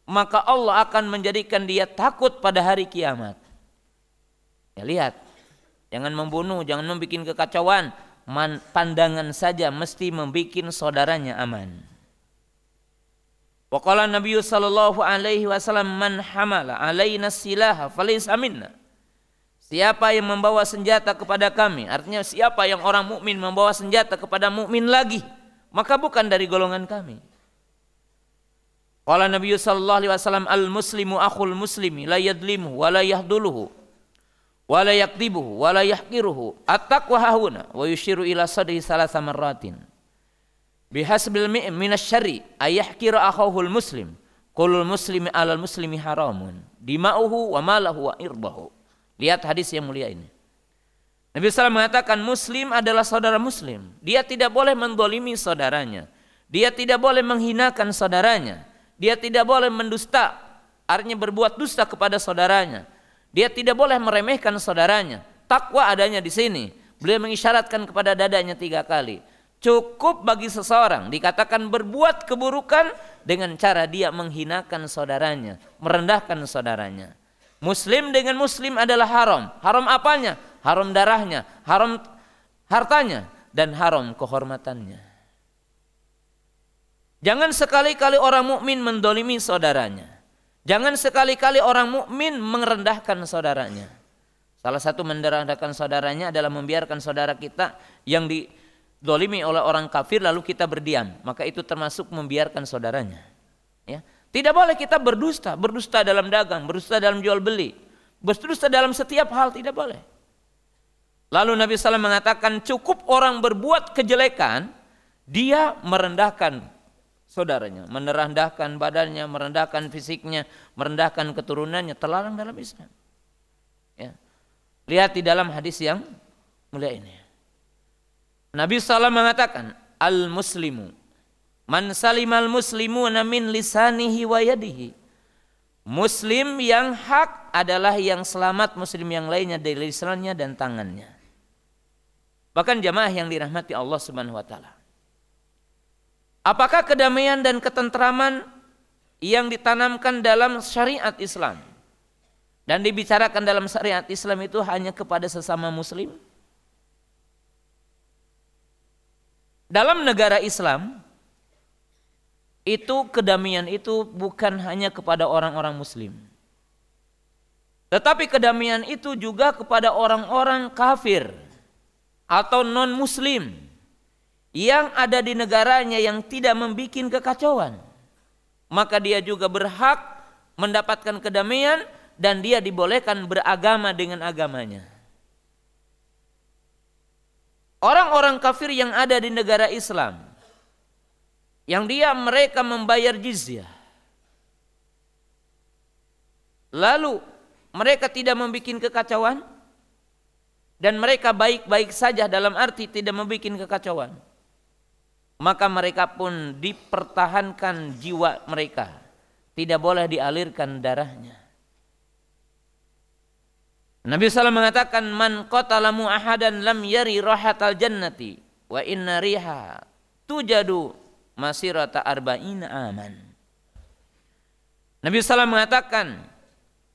maka Allah akan menjadikan dia takut pada hari kiamat. Ya lihat, jangan membunuh, jangan membuat kekacauan. Pandangan saja mesti membuat saudaranya aman. Waqala Nabi sallallahu alaihi wasallam man hamala alaina silaha falaysa minna. Siapa yang membawa senjata kepada kami, artinya siapa yang orang mukmin membawa senjata kepada mukmin lagi, maka bukan dari golongan kami. Qala Nabi sallallahu alaihi wasallam al muslimu akhul muslimi la yadlimu wa la yahduluhu wa la yakdibuhu wa la yahqiruhu at-taqwa hahuna wa yushiru ila sadri salasa marratin bihasbil min asy-syarri ay yahqira akhahul muslim kulul muslimi alal muslimi haramun dima'uhu wa malahu wa irbahu lihat hadis yang mulia ini Nabi SAW mengatakan muslim adalah saudara muslim. Dia tidak boleh mendolimi saudaranya. Dia tidak boleh menghinakan saudaranya. Dia tidak boleh mendusta. Artinya berbuat dusta kepada saudaranya. Dia tidak boleh meremehkan saudaranya. Takwa adanya di sini. Beliau mengisyaratkan kepada dadanya tiga kali. Cukup bagi seseorang dikatakan berbuat keburukan dengan cara dia menghinakan saudaranya, merendahkan saudaranya. Muslim dengan muslim adalah haram. Haram apanya? haram darahnya, haram hartanya, dan haram kehormatannya. Jangan sekali-kali orang mukmin mendolimi saudaranya. Jangan sekali-kali orang mukmin merendahkan saudaranya. Salah satu merendahkan saudaranya adalah membiarkan saudara kita yang didolimi oleh orang kafir lalu kita berdiam. Maka itu termasuk membiarkan saudaranya. Ya. Tidak boleh kita berdusta, berdusta dalam dagang, berdusta dalam jual beli, berdusta dalam setiap hal tidak boleh. Lalu Nabi SAW mengatakan cukup orang berbuat kejelekan, dia merendahkan saudaranya, merendahkan badannya, merendahkan fisiknya, merendahkan keturunannya, terlarang dalam Islam. Lihat di dalam hadis yang mulia ini. Nabi SAW mengatakan, Al-Muslimu, man salimal muslimuna min lisanihi wa yadihi. Muslim yang hak adalah yang selamat muslim yang lainnya dari lisannya dan tangannya. Bahkan jamaah yang dirahmati Allah Subhanahu wa taala. Apakah kedamaian dan ketentraman yang ditanamkan dalam syariat Islam dan dibicarakan dalam syariat Islam itu hanya kepada sesama muslim? Dalam negara Islam itu kedamaian itu bukan hanya kepada orang-orang muslim. Tetapi kedamaian itu juga kepada orang-orang kafir atau non muslim yang ada di negaranya yang tidak membuat kekacauan. Maka dia juga berhak mendapatkan kedamaian dan dia dibolehkan beragama dengan agamanya. Orang-orang kafir yang ada di negara Islam yang dia mereka membayar jizyah. Lalu mereka tidak membuat kekacauan dan mereka baik-baik saja dalam arti tidak membuat kekacauan. Maka mereka pun dipertahankan jiwa mereka. Tidak boleh dialirkan darahnya. Nabi SAW mengatakan man qatalamu ahadan lam yari rahatal jannati wa inna riha tujadu masirata arba'ina aman. Nabi SAW mengatakan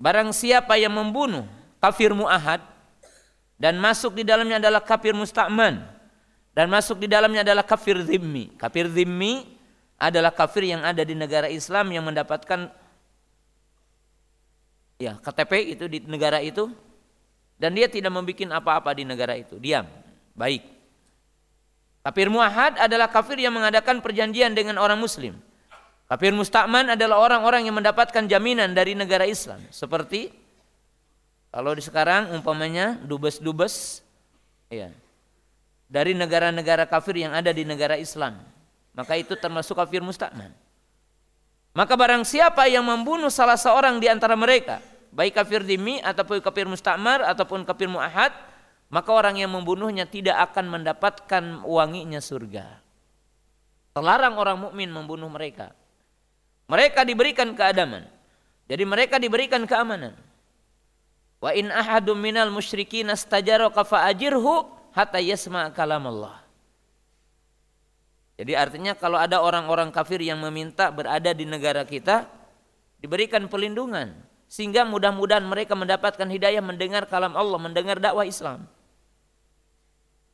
barang siapa yang membunuh kafir mu'ahad dan masuk di dalamnya adalah kafir musta'man dan masuk di dalamnya adalah kafir zimmi. Kafir zimmi adalah kafir yang ada di negara Islam yang mendapatkan ya KTP itu di negara itu dan dia tidak membuat apa-apa di negara itu, diam, baik. Kafir muahad adalah kafir yang mengadakan perjanjian dengan orang muslim. Kafir mustakman adalah orang-orang yang mendapatkan jaminan dari negara Islam. Seperti kalau di sekarang umpamanya dubes-dubes ya, dari negara-negara kafir yang ada di negara Islam. Maka itu termasuk kafir mustakman. Maka barang siapa yang membunuh salah seorang di antara mereka, baik kafir dimi ataupun kafir mustamar ataupun kafir muahad maka orang yang membunuhnya tidak akan mendapatkan wanginya surga. Terlarang orang mukmin membunuh mereka. Mereka diberikan keadaman. Jadi mereka diberikan keamanan. Wa in ahadum minal musyrikin astajaraka fa ajirhu hatta yasma kalam Allah jadi artinya kalau ada orang-orang kafir yang meminta berada di negara kita diberikan pelindungan sehingga mudah-mudahan mereka mendapatkan hidayah mendengar kalam Allah, mendengar dakwah Islam.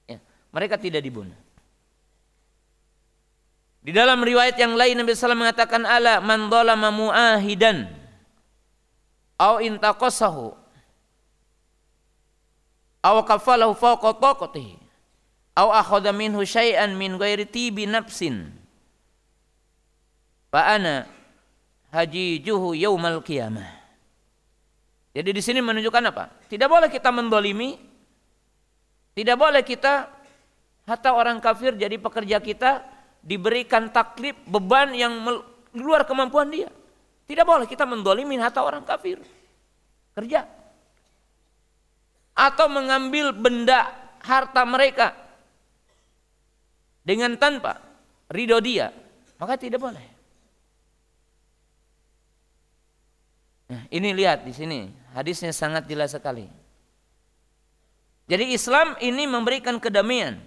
Ya, mereka tidak dibunuh. Di dalam riwayat yang lain Nabi SAW mengatakan ala man dhalama muahidan au intaqasahu au kafalahu fawqa taqatihi au akhadha minhu syai'an min ghairi tibi nafsin fa ana hajijuhu yaumal qiyamah jadi di sini menunjukkan apa? Tidak boleh kita mendolimi, tidak boleh kita hatta orang kafir jadi pekerja kita diberikan taklif beban yang luar kemampuan dia. Tidak boleh kita mendolimi hatta orang kafir kerja atau mengambil benda harta mereka dengan tanpa ridho dia maka tidak boleh. Nah, ini lihat di sini Hadisnya sangat jelas sekali. Jadi Islam ini memberikan kedamaian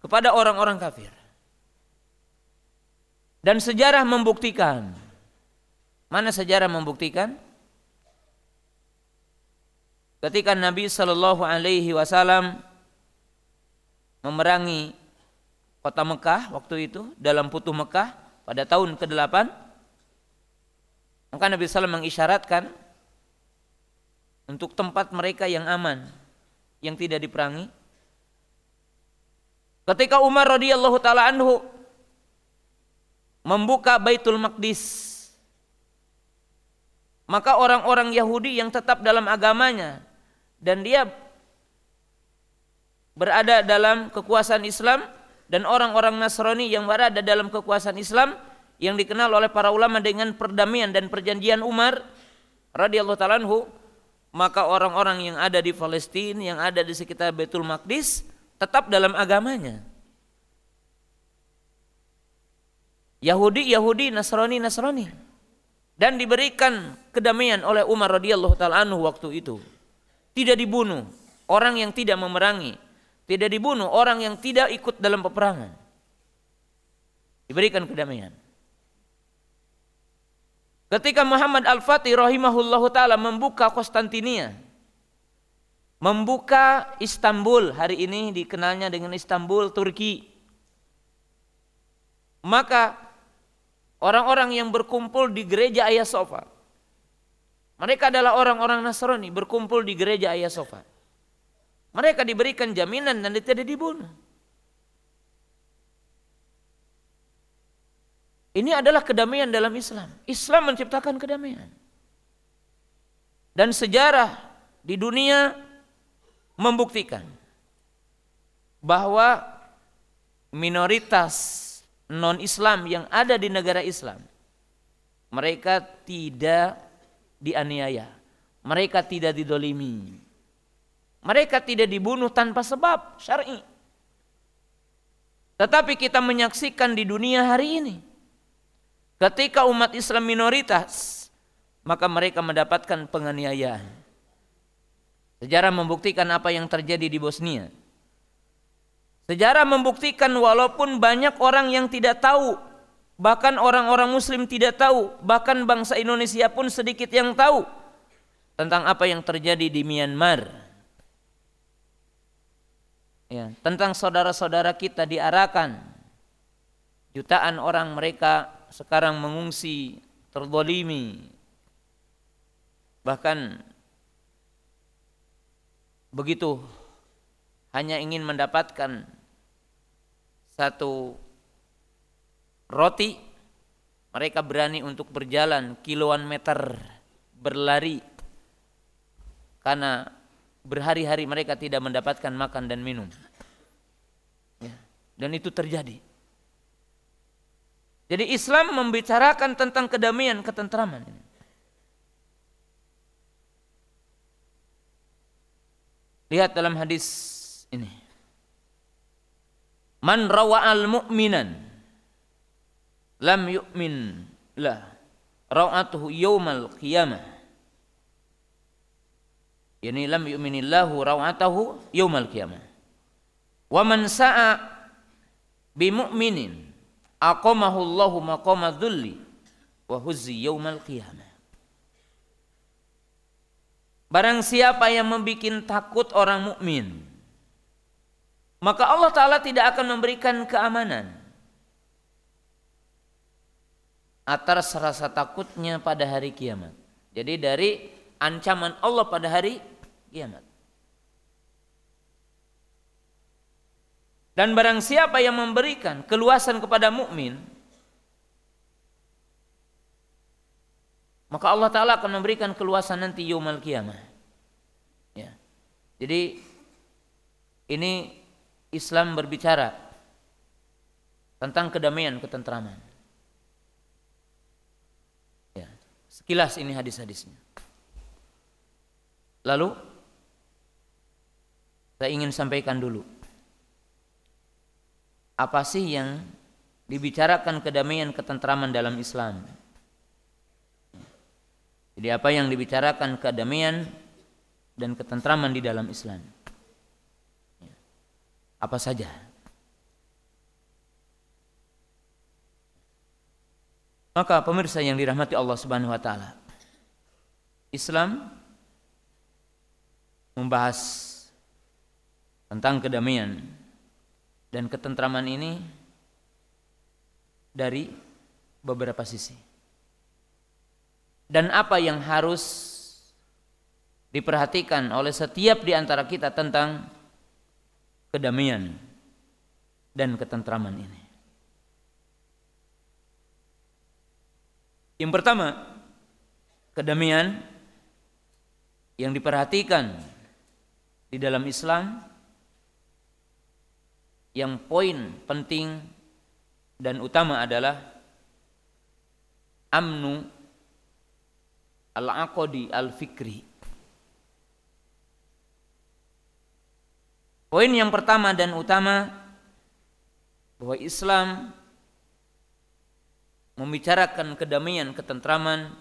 kepada orang-orang kafir. Dan sejarah membuktikan. Mana sejarah membuktikan? Ketika Nabi Shallallahu Alaihi Wasallam memerangi kota Mekah waktu itu dalam putuh Mekah pada tahun ke-8 maka Nabi SAW mengisyaratkan untuk tempat mereka yang aman yang tidak diperangi. Ketika Umar radhiyallahu taala anhu membuka Baitul Maqdis maka orang-orang Yahudi yang tetap dalam agamanya dan dia berada dalam kekuasaan Islam dan orang-orang Nasrani yang berada dalam kekuasaan Islam yang dikenal oleh para ulama dengan perdamaian dan perjanjian Umar radhiyallahu taala maka orang-orang yang ada di Palestina, yang ada di sekitar Betul Maqdis tetap dalam agamanya. Yahudi, Yahudi, Nasrani, Nasrani. Dan diberikan kedamaian oleh Umar radhiyallahu taala anhu waktu itu. Tidak dibunuh orang yang tidak memerangi, tidak dibunuh orang yang tidak ikut dalam peperangan. Diberikan kedamaian. Ketika Muhammad Al-Fatih rahimahullahu taala membuka Konstantinia, membuka Istanbul, hari ini dikenalnya dengan Istanbul, Turki. Maka orang-orang yang berkumpul di gereja Ayah Sofa, mereka adalah orang-orang Nasrani berkumpul di gereja Ayah Sofa. Mereka diberikan jaminan dan tidak dibunuh. Ini adalah kedamaian dalam Islam. Islam menciptakan kedamaian. Dan sejarah di dunia membuktikan bahwa minoritas non-Islam yang ada di negara Islam mereka tidak dianiaya, mereka tidak didolimi, mereka tidak dibunuh tanpa sebab syar'i. Tetapi kita menyaksikan di dunia hari ini Ketika umat Islam minoritas, maka mereka mendapatkan penganiayaan. Sejarah membuktikan apa yang terjadi di Bosnia. Sejarah membuktikan walaupun banyak orang yang tidak tahu, bahkan orang-orang muslim tidak tahu, bahkan bangsa Indonesia pun sedikit yang tahu tentang apa yang terjadi di Myanmar. Ya, tentang saudara-saudara kita diarahkan jutaan orang mereka sekarang mengungsi, terdolimi, bahkan begitu hanya ingin mendapatkan satu roti, mereka berani untuk berjalan kiloan meter berlari karena berhari-hari mereka tidak mendapatkan makan dan minum. Ya, dan itu terjadi. Jadi Islam membicarakan tentang kedamaian, ketentraman. Lihat dalam hadis ini. Man rawa'al mu'minan lam yu'min lah raw'atuhu yawmal qiyamah. Yani lam yu'minillahu raw'atahu yawmal qiyamah. Wa man sa'a bi mu'minin aqamahu Allahu maqama dhulli wa huzzi yaumal qiyamah. Barang siapa yang membuat takut orang mukmin, maka Allah Ta'ala tidak akan memberikan keamanan atas rasa takutnya pada hari kiamat. Jadi dari ancaman Allah pada hari kiamat. Dan barang siapa yang memberikan keluasan kepada mukmin, maka Allah Taala akan memberikan keluasan nanti yaumul kiamah. Ya. Jadi ini Islam berbicara tentang kedamaian, ketentraman. Ya. Sekilas ini hadis-hadisnya. Lalu saya ingin sampaikan dulu apa sih yang dibicarakan kedamaian ketentraman dalam Islam. Jadi apa yang dibicarakan kedamaian dan ketentraman di dalam Islam. Apa saja. Maka pemirsa yang dirahmati Allah Subhanahu wa taala. Islam membahas tentang kedamaian dan ketentraman ini dari beberapa sisi. Dan apa yang harus diperhatikan oleh setiap di antara kita tentang kedamaian dan ketentraman ini. Yang pertama, kedamaian yang diperhatikan di dalam Islam yang poin penting dan utama adalah amnu al-aqdi al-fikri. Poin yang pertama dan utama bahwa Islam membicarakan kedamaian, ketentraman,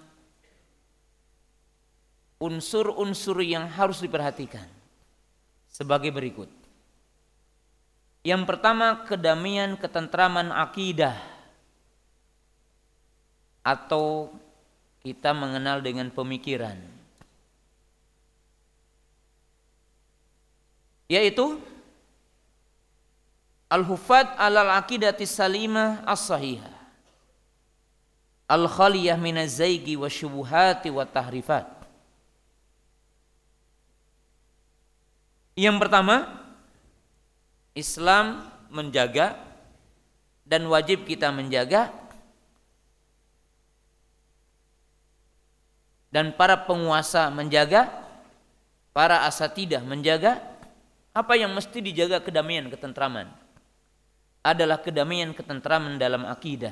unsur-unsur yang harus diperhatikan sebagai berikut. Yang pertama, kedamaian, ketentraman akidah atau kita mengenal dengan pemikiran. Yaitu Al-Hufad alal aqidati salimah as-sahihah. Al-khaliyah minaz zaigi wa syubuhati wa tahrifat. Yang pertama, Islam menjaga dan wajib kita menjaga dan para penguasa menjaga, para asatidah menjaga, apa yang mesti dijaga kedamaian, ketentraman adalah kedamaian, ketentraman dalam akidah.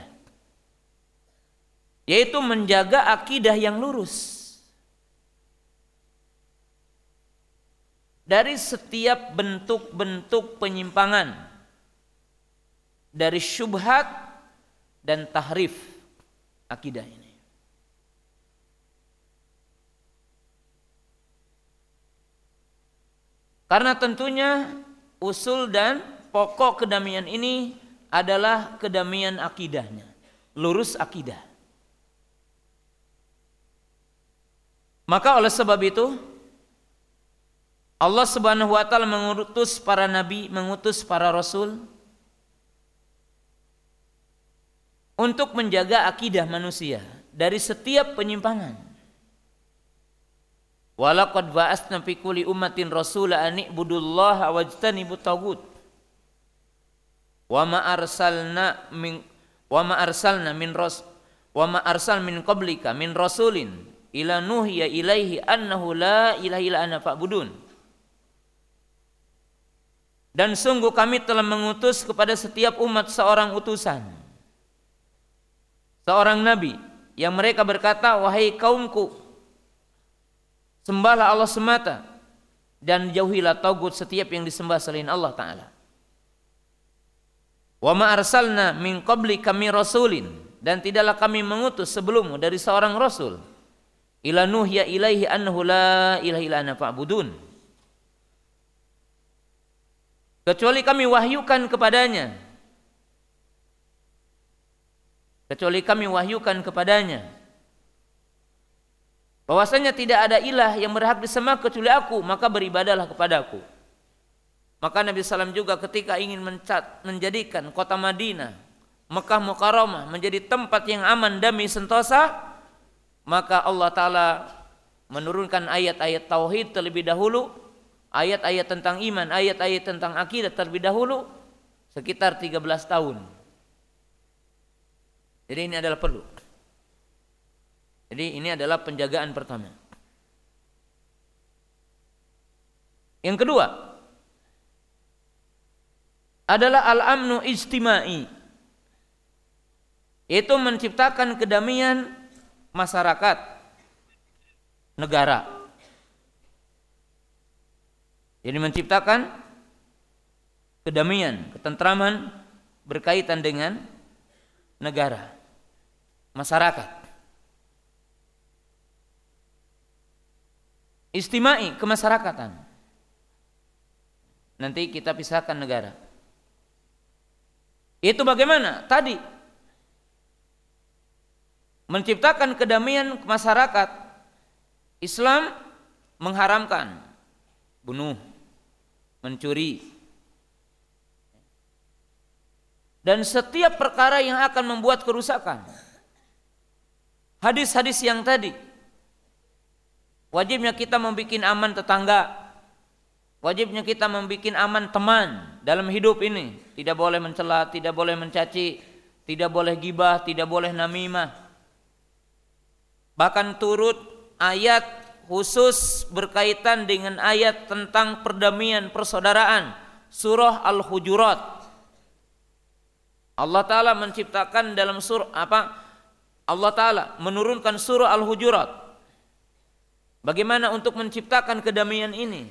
Yaitu menjaga akidah yang lurus. Dari setiap bentuk-bentuk penyimpangan. Dari syubhat dan tahrif akidah ini. Karena tentunya usul dan pokok kedamaian ini adalah kedamaian akidahnya, lurus akidah. Maka oleh sebab itu Allah Subhanahu wa taala mengutus para nabi, mengutus para rasul untuk menjaga akidah manusia dari setiap penyimpangan. Walaqad ba'atsna fi kulli ummatin rasula an ibudullaha wajtanibut tagut. Wa ma arsalna min wa ma arsalna min ras wa ma arsal min qablika min rasulin ila nuhiya ilaihi annahu la ilaha illa ana fa'budun. Dan sungguh kami telah mengutus kepada setiap umat seorang utusan. Seorang nabi yang mereka berkata, "Wahai kaumku, Sembahlah Allah semata dan jauhilah taugut setiap yang disembah selain Allah taala. Wa ma arsalna min qabli kami rasulin dan tidaklah kami mengutus sebelummu dari seorang rasul ila nuhya ilaihi annahu la ilaha illa fa'budun. Kecuali kami wahyukan kepadanya. Kecuali kami wahyukan kepadanya bahwasanya tidak ada ilah yang berhak disembah kecuali aku maka beribadahlah kepadaku maka Nabi SAW juga ketika ingin mencat, menjadikan kota Madinah Mekah Mukarramah menjadi tempat yang aman damai sentosa maka Allah Ta'ala menurunkan ayat-ayat tauhid terlebih dahulu ayat-ayat tentang iman ayat-ayat tentang akidah terlebih dahulu sekitar 13 tahun jadi ini adalah perlu jadi ini adalah penjagaan pertama. Yang kedua adalah al-amnu ijtimai. Itu menciptakan kedamaian masyarakat negara. Jadi menciptakan kedamaian, ketentraman berkaitan dengan negara, masyarakat. Istimai kemasyarakatan. Nanti kita pisahkan negara. Itu bagaimana? Tadi menciptakan kedamaian masyarakat. Islam mengharamkan bunuh, mencuri, dan setiap perkara yang akan membuat kerusakan. Hadis-hadis yang tadi Wajibnya kita membuat aman tetangga. Wajibnya kita membuat aman teman dalam hidup ini. Tidak boleh mencela, tidak boleh mencaci, tidak boleh gibah, tidak boleh namimah. Bahkan turut ayat khusus berkaitan dengan ayat tentang perdamaian persaudaraan surah Al-Hujurat. Allah taala menciptakan dalam surah apa? Allah taala menurunkan surah Al-Hujurat Bagaimana untuk menciptakan kedamaian ini?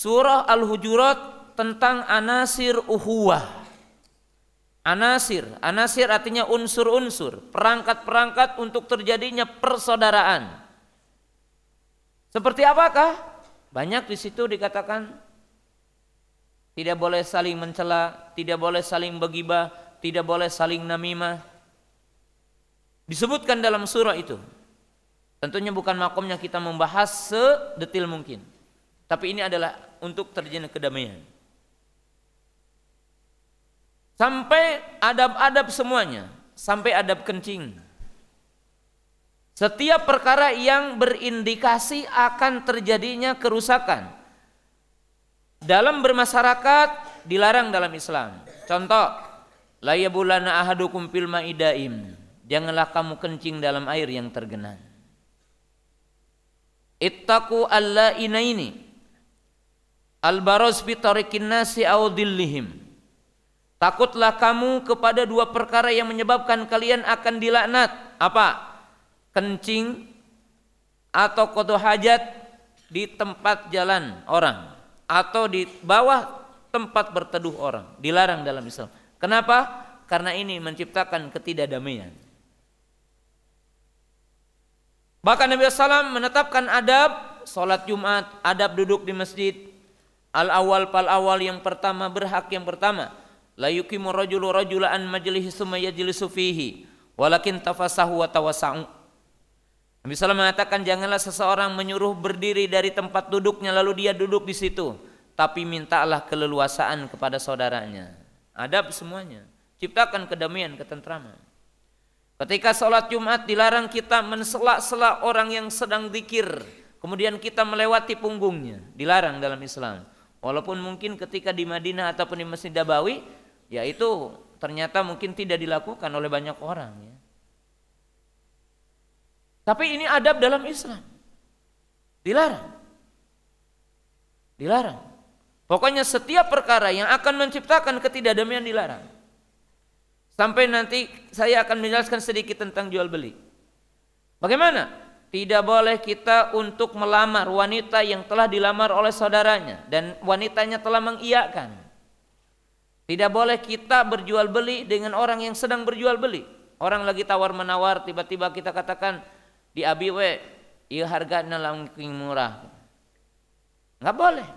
Surah Al-Hujurat tentang anasir uhuwah. Anasir, anasir artinya unsur-unsur, perangkat-perangkat untuk terjadinya persaudaraan. Seperti apakah? Banyak di situ dikatakan tidak boleh saling mencela, tidak boleh saling begibah, tidak boleh saling namimah. Disebutkan dalam surah itu. Tentunya bukan makomnya kita membahas sedetil mungkin. Tapi ini adalah untuk terjadinya kedamaian. Sampai adab-adab semuanya, sampai adab kencing. Setiap perkara yang berindikasi akan terjadinya kerusakan dalam bermasyarakat dilarang dalam Islam. Contoh, la yabulana ahadukum fil maidaim. Janganlah kamu kencing dalam air yang tergenang. Ittaqu alla inaini. Al-baraz nasi aw Takutlah kamu kepada dua perkara yang menyebabkan kalian akan dilaknat. Apa? Kencing atau kodo hajat di tempat jalan orang atau di bawah tempat berteduh orang. Dilarang dalam Islam. Kenapa? Karena ini menciptakan ketidakdamaian. Bahkan Nabi SAW menetapkan adab sholat Jumat, adab duduk di masjid, al awal pal awal yang pertama berhak yang pertama la yuqimu rajulu majlihi summa yajlisu walakin tafasahu wa tawasa'u Nabi SAW mengatakan janganlah seseorang menyuruh berdiri dari tempat duduknya lalu dia duduk di situ tapi mintalah keleluasaan kepada saudaranya. Adab semuanya. Ciptakan kedamaian ketentraman. Ketika sholat Jumat dilarang kita mensela-sela orang yang sedang zikir kemudian kita melewati punggungnya dilarang dalam Islam. Walaupun mungkin ketika di Madinah ataupun di Masjid Nabawi ya itu ternyata mungkin tidak dilakukan oleh banyak orang ya. Tapi ini adab dalam Islam. Dilarang. Dilarang. Pokoknya setiap perkara yang akan menciptakan ketidakdamaian dilarang. Sampai nanti saya akan menjelaskan sedikit tentang jual beli. Bagaimana? Tidak boleh kita untuk melamar wanita yang telah dilamar oleh saudaranya dan wanitanya telah mengiyakan. Tidak boleh kita berjual beli dengan orang yang sedang berjual beli. Orang lagi tawar menawar, tiba-tiba kita katakan di abi we, iya harganya langking murah. Enggak boleh.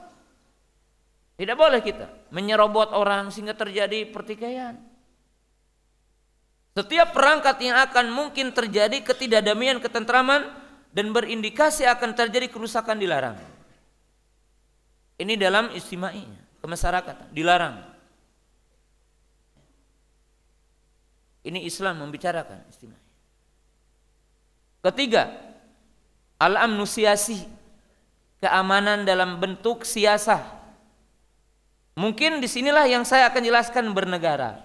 Tidak boleh kita menyerobot orang sehingga terjadi pertikaian. Setiap perangkat yang akan mungkin terjadi ketidakdamaian, ketentraman dan berindikasi akan terjadi kerusakan dilarang. Ini dalam istimai kemasyarakatan dilarang. Ini Islam membicarakan istimewa. Ketiga, al-amnu siasi, keamanan dalam bentuk siasah. Mungkin di sinilah yang saya akan jelaskan bernegara.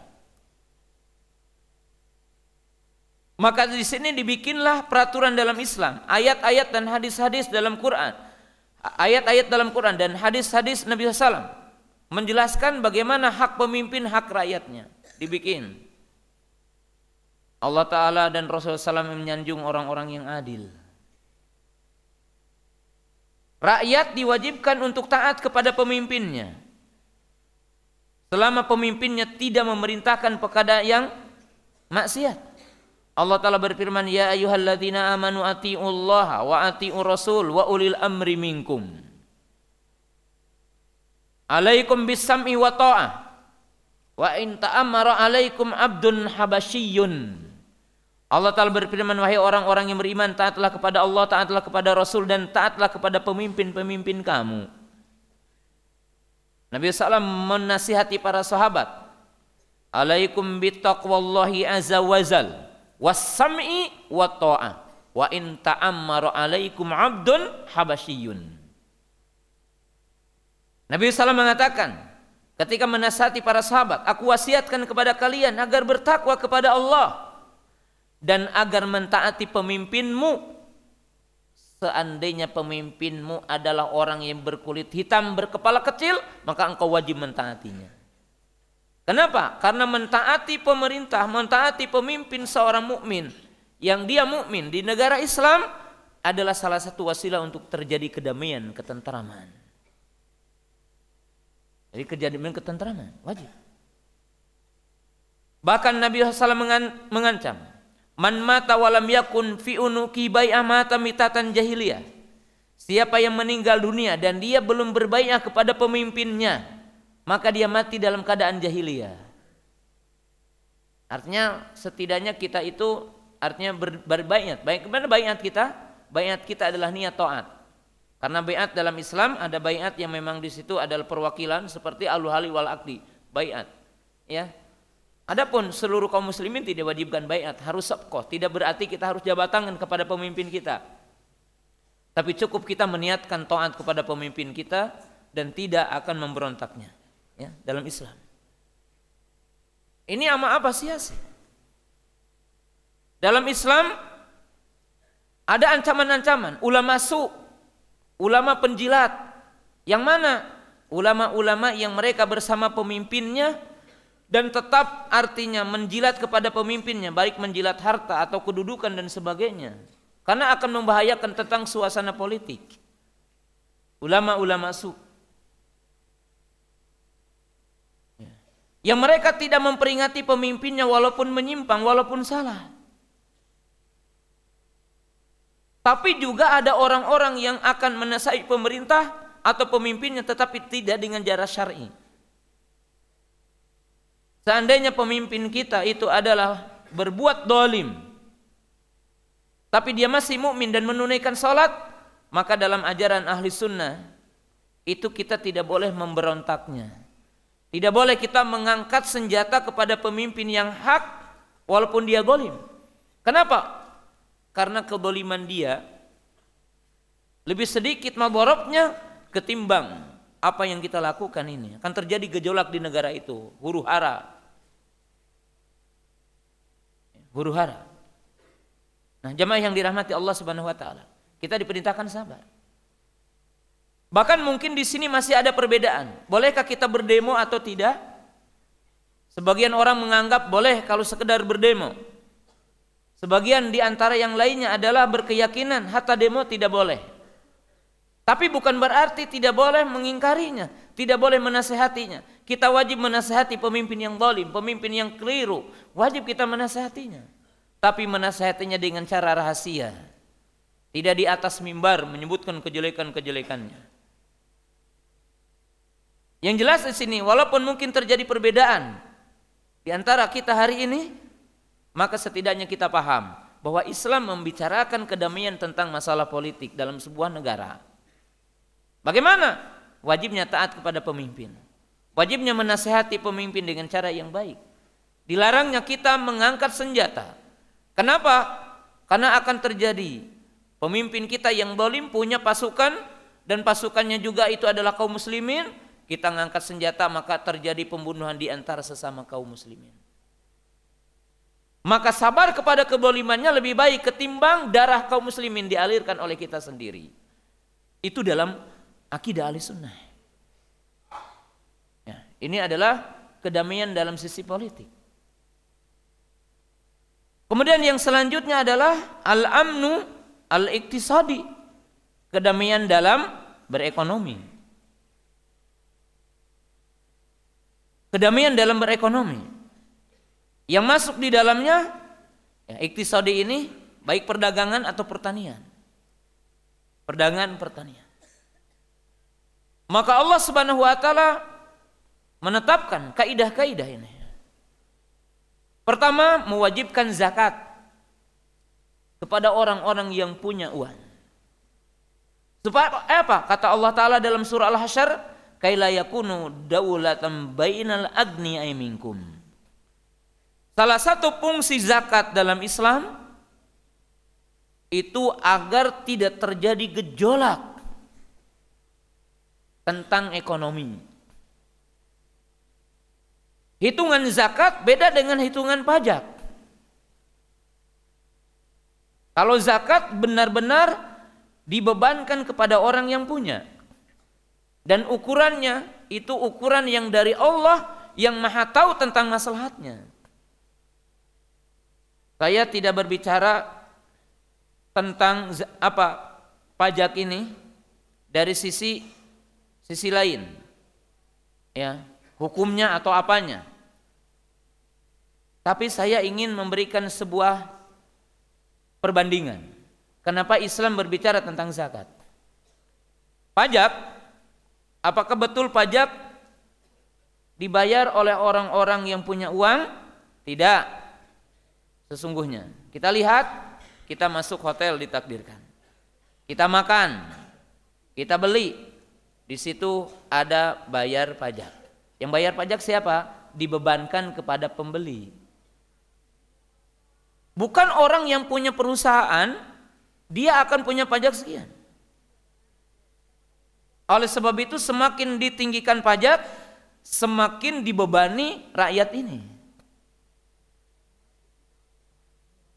Maka di sini dibikinlah peraturan dalam Islam, ayat-ayat dan hadis-hadis dalam Quran, ayat-ayat dalam Quran dan hadis-hadis Nabi SAW menjelaskan bagaimana hak pemimpin hak rakyatnya dibikin. Allah Ta'ala dan Rasulullah SAW menyanjung orang-orang yang adil. Rakyat diwajibkan untuk taat kepada pemimpinnya. Selama pemimpinnya tidak memerintahkan perkara yang maksiat. Allah Ta'ala berfirman, Ya ayuhalladzina amanu ati'ullaha wa ati'u rasul wa ulil amri minkum. Alaikum bisam'i wa ta'ah. Wa in ta'amara alaikum abdun habasyiyun Allah Ta'ala berfirman, wahai orang-orang yang beriman, taatlah kepada Allah, taatlah kepada Rasul, dan taatlah kepada pemimpin-pemimpin kamu. Nabi SAW menasihati para sahabat, Alaikum bitaqwallahi azza wazal, wassam'i wa ta'ah, wa in ta'ammaru alaikum abdun habasyiyun. Nabi SAW mengatakan, ketika menasihati para sahabat, aku wasiatkan kepada kalian agar bertakwa kepada Allah, dan agar mentaati pemimpinmu seandainya pemimpinmu adalah orang yang berkulit hitam berkepala kecil maka engkau wajib mentaatinya. Kenapa? Karena mentaati pemerintah mentaati pemimpin seorang mukmin yang dia mukmin di negara Islam adalah salah satu wasilah untuk terjadi kedamaian ketentraman Jadi kejadian ketentraman wajib. Bahkan Nabi SAW mengancam, Man mata walam yakun fi unuki amata mitatan jahiliyah. Siapa yang meninggal dunia dan dia belum berbaikat kepada pemimpinnya, maka dia mati dalam keadaan jahiliyah. Artinya setidaknya kita itu artinya ber, berbaikat. Baik kepada bayat kita? Bayat kita adalah niat taat. Karena bayat dalam Islam ada bayat yang memang di situ adalah perwakilan seperti aluhali wal akdi, bayat. Ya. Adapun seluruh kaum muslimin tidak wajibkan bayat, harus sabqah. Tidak berarti kita harus jabat tangan kepada pemimpin kita. Tapi cukup kita meniatkan taat kepada pemimpin kita dan tidak akan memberontaknya ya dalam Islam. Ini ama apa sih? Dalam Islam ada ancaman-ancaman, ulama su, ulama penjilat. Yang mana? Ulama-ulama yang mereka bersama pemimpinnya dan tetap artinya menjilat kepada pemimpinnya, baik menjilat harta atau kedudukan dan sebagainya. Karena akan membahayakan tentang suasana politik. Ulama-ulama su. Yang mereka tidak memperingati pemimpinnya walaupun menyimpang, walaupun salah. Tapi juga ada orang-orang yang akan menasai pemerintah atau pemimpinnya tetapi tidak dengan jarak syar'i. Seandainya pemimpin kita itu adalah berbuat dolim, tapi dia masih mukmin dan menunaikan salat, maka dalam ajaran ahli sunnah itu kita tidak boleh memberontaknya. Tidak boleh kita mengangkat senjata kepada pemimpin yang hak walaupun dia dolim. Kenapa? karena kedoliman dia lebih sedikit maboroknya ketimbang apa yang kita lakukan ini. Akan terjadi gejolak di negara itu. Huru hara. Huru hara. Nah jemaah yang dirahmati Allah Subhanahu wa taala kita diperintahkan sabar. Bahkan mungkin di sini masih ada perbedaan. Bolehkah kita berdemo atau tidak? Sebagian orang menganggap boleh kalau sekedar berdemo. Sebagian di antara yang lainnya adalah berkeyakinan hatta demo tidak boleh. Tapi bukan berarti tidak boleh mengingkarinya, tidak boleh menasehatinya. Kita wajib menasehati pemimpin yang zalim, pemimpin yang keliru, wajib kita menasehatinya. Tapi menasehatinya dengan cara rahasia. Tidak di atas mimbar menyebutkan kejelekan-kejelekannya. Yang jelas di sini walaupun mungkin terjadi perbedaan di antara kita hari ini maka setidaknya kita paham bahwa Islam membicarakan kedamaian tentang masalah politik dalam sebuah negara. Bagaimana? Wajibnya taat kepada pemimpin. Wajibnya menasehati pemimpin dengan cara yang baik. Dilarangnya kita mengangkat senjata. Kenapa? Karena akan terjadi pemimpin kita yang dolim punya pasukan dan pasukannya juga itu adalah kaum muslimin. Kita mengangkat senjata maka terjadi pembunuhan di antara sesama kaum muslimin maka sabar kepada kebolimannya lebih baik ketimbang darah kaum muslimin dialirkan oleh kita sendiri. Itu dalam akidah ahli sunnah. Ya, ini adalah kedamaian dalam sisi politik. Kemudian yang selanjutnya adalah al-amnu al-iktisadi. Kedamaian dalam berekonomi. Kedamaian dalam berekonomi. Yang masuk di dalamnya ya, iktisadi ini baik perdagangan atau pertanian. Perdagangan pertanian. Maka Allah Subhanahu wa taala menetapkan kaidah-kaidah ini. Pertama, mewajibkan zakat kepada orang-orang yang punya uang. Supaya apa? Kata Allah taala dalam surah Al-Hasyr, "Kaila yakunu daulatan bainal agni minkum." Salah satu fungsi zakat dalam Islam itu agar tidak terjadi gejolak tentang ekonomi. Hitungan zakat beda dengan hitungan pajak. Kalau zakat benar-benar dibebankan kepada orang yang punya. Dan ukurannya itu ukuran yang dari Allah yang maha tahu tentang masalahnya. Saya tidak berbicara tentang apa pajak ini dari sisi sisi lain. ya hukumnya atau apanya. Tapi saya ingin memberikan sebuah perbandingan. Kenapa Islam berbicara tentang zakat? Pajak, apakah betul pajak dibayar oleh orang-orang yang punya uang? Tidak. Sesungguhnya, kita lihat, kita masuk hotel ditakdirkan. Kita makan, kita beli, di situ ada bayar pajak. Yang bayar pajak siapa? Dibebankan kepada pembeli. Bukan orang yang punya perusahaan, dia akan punya pajak sekian. Oleh sebab itu semakin ditinggikan pajak, semakin dibebani rakyat ini.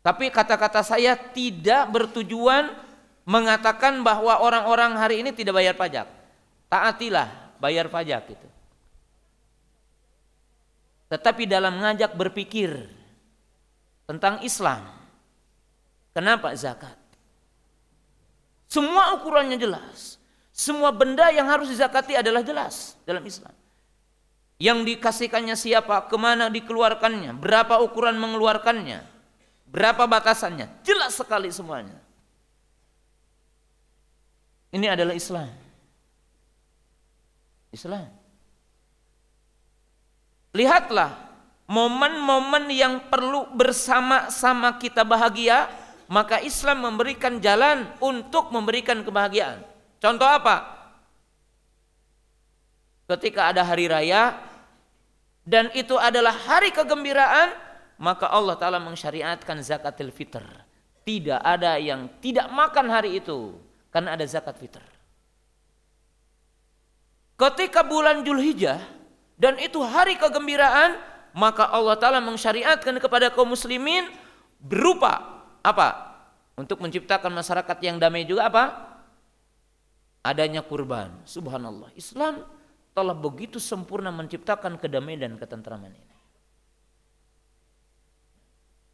Tapi kata-kata saya tidak bertujuan mengatakan bahwa orang-orang hari ini tidak bayar pajak. Taatilah bayar pajak itu. Tetapi dalam mengajak berpikir tentang Islam. Kenapa zakat? Semua ukurannya jelas. Semua benda yang harus dizakati adalah jelas dalam Islam. Yang dikasihkannya siapa, ke mana dikeluarkannya, berapa ukuran mengeluarkannya, berapa batasannya, jelas sekali semuanya. Ini adalah Islam. Islam. Lihatlah momen-momen yang perlu bersama-sama kita bahagia, maka Islam memberikan jalan untuk memberikan kebahagiaan. Contoh apa? Ketika ada hari raya dan itu adalah hari kegembiraan, maka Allah Ta'ala mensyariatkan zakatil fitr. Tidak ada yang tidak makan hari itu karena ada zakat fitr. Ketika bulan Julhijjah dan itu hari kegembiraan, maka Allah Ta'ala mensyariatkan kepada kaum muslimin berupa apa? Untuk menciptakan masyarakat yang damai juga apa? Adanya kurban. Subhanallah. Islam telah begitu sempurna menciptakan kedamaian dan ketentraman ini.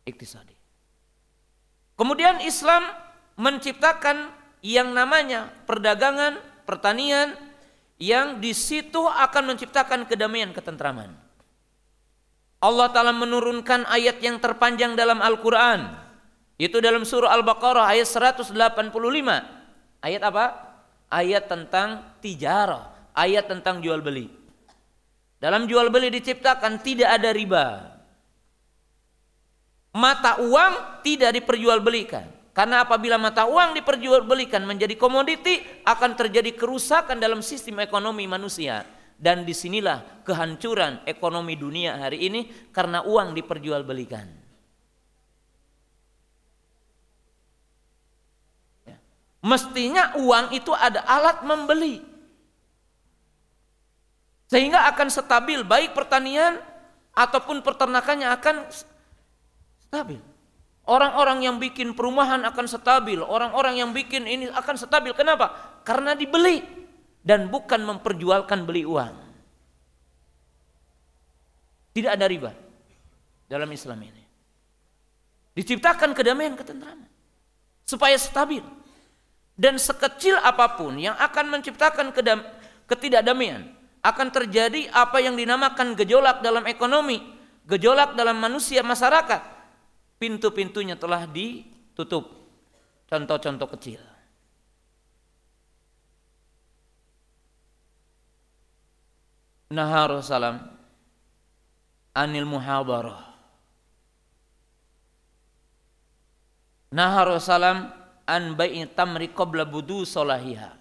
Iktisadi. Kemudian Islam menciptakan yang namanya perdagangan, pertanian yang di situ akan menciptakan kedamaian ketentraman. Allah Ta'ala menurunkan ayat yang terpanjang dalam Al-Quran. Itu dalam surah Al-Baqarah ayat 185. Ayat apa? Ayat tentang tijarah. Ayat tentang jual beli. Dalam jual beli diciptakan tidak ada riba. Mata uang tidak diperjualbelikan. Karena apabila mata uang diperjualbelikan menjadi komoditi akan terjadi kerusakan dalam sistem ekonomi manusia dan di sinilah kehancuran ekonomi dunia hari ini karena uang diperjualbelikan. Ya. Mestinya uang itu ada alat membeli. Sehingga akan stabil baik pertanian ataupun peternakannya akan stabil. Orang-orang yang bikin perumahan akan stabil, orang-orang yang bikin ini akan stabil. Kenapa? Karena dibeli dan bukan memperjualkan beli uang. Tidak ada riba dalam Islam ini. Diciptakan kedamaian ketentraman supaya stabil dan sekecil apa pun yang akan menciptakan ketidakdamaian akan terjadi apa yang dinamakan gejolak dalam ekonomi, gejolak dalam manusia masyarakat. Pintu-pintunya telah ditutup. Contoh-contoh kecil. Naha Rasulullah anil muhadarah. Naha Rasulullah an bai'i tamri qabla budu solahiha.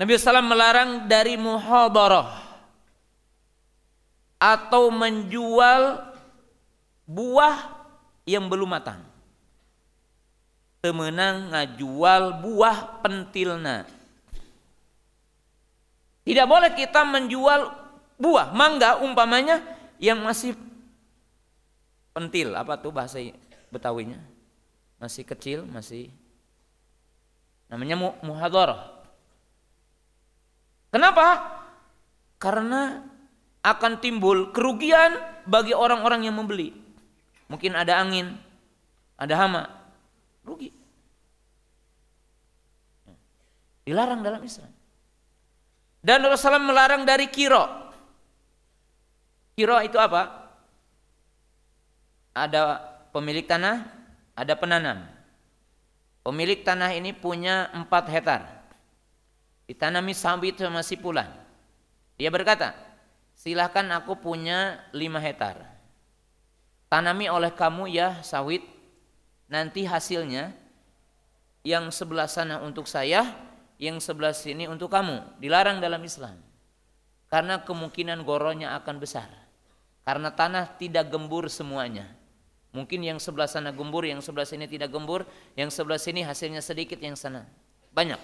Nabi SAW melarang dari muhadarah atau menjual buah yang belum matang. Temenang ngajual buah pentilna tidak boleh kita menjual buah mangga umpamanya yang masih pentil apa tuh bahasa Betawinya masih kecil masih namanya muhadharah. Kenapa? Karena akan timbul kerugian bagi orang-orang yang membeli. Mungkin ada angin, ada hama, rugi. Dilarang dalam Islam. Dan Rasulullah melarang dari kiro. Kiro itu apa? Ada pemilik tanah, ada penanam. Pemilik tanah ini punya empat hektar. Ditanami sawit sama si pulan. Dia berkata, silahkan aku punya lima hektar. Tanami oleh kamu ya sawit, nanti hasilnya yang sebelah sana untuk saya, yang sebelah sini untuk kamu. Dilarang dalam Islam. Karena kemungkinan goronya akan besar. Karena tanah tidak gembur semuanya. Mungkin yang sebelah sana gembur, yang sebelah sini tidak gembur, yang sebelah sini hasilnya sedikit, yang sana banyak.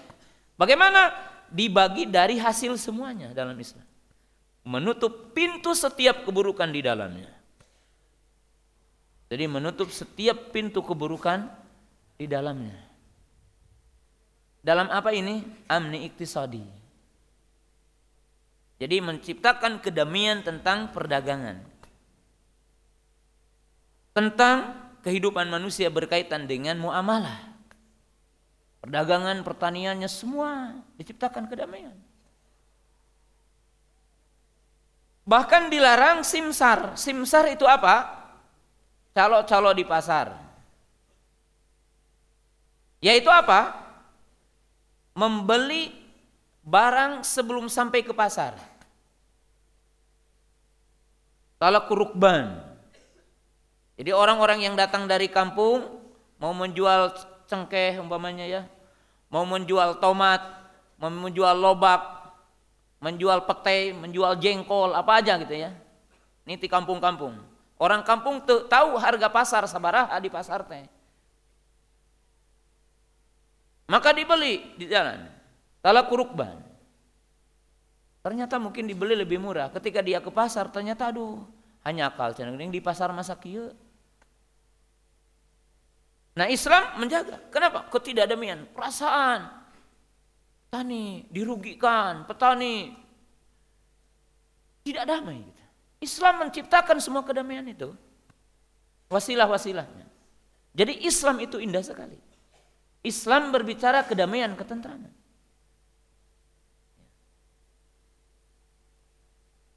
Bagaimana dibagi dari hasil semuanya dalam Islam? Menutup pintu setiap keburukan di dalamnya. Jadi menutup setiap pintu keburukan di dalamnya. Dalam apa ini? Amni iktisadi. Jadi menciptakan kedamaian tentang perdagangan tentang kehidupan manusia berkaitan dengan muamalah. Perdagangan, pertaniannya semua diciptakan kedamaian. Bahkan dilarang simsar. Simsar itu apa? Calo-calo di pasar. Yaitu apa? Membeli barang sebelum sampai ke pasar. Kalau kurukban, jadi orang-orang yang datang dari kampung mau menjual cengkeh umpamanya ya, mau menjual tomat, mau menjual lobak, menjual petai, menjual jengkol, apa aja gitu ya. Ini di kampung-kampung. Orang kampung tahu harga pasar sabaraha di pasar teh. Maka dibeli di jalan. Kalau kurukban. Ternyata mungkin dibeli lebih murah. Ketika dia ke pasar ternyata aduh hanya akal cenah di pasar masa kieu Nah Islam menjaga. Kenapa? Ketidakdamian, perasaan. Petani dirugikan, petani tidak damai. Gitu. Islam menciptakan semua kedamaian itu. Wasilah-wasilahnya. Jadi Islam itu indah sekali. Islam berbicara kedamaian, ketentraman.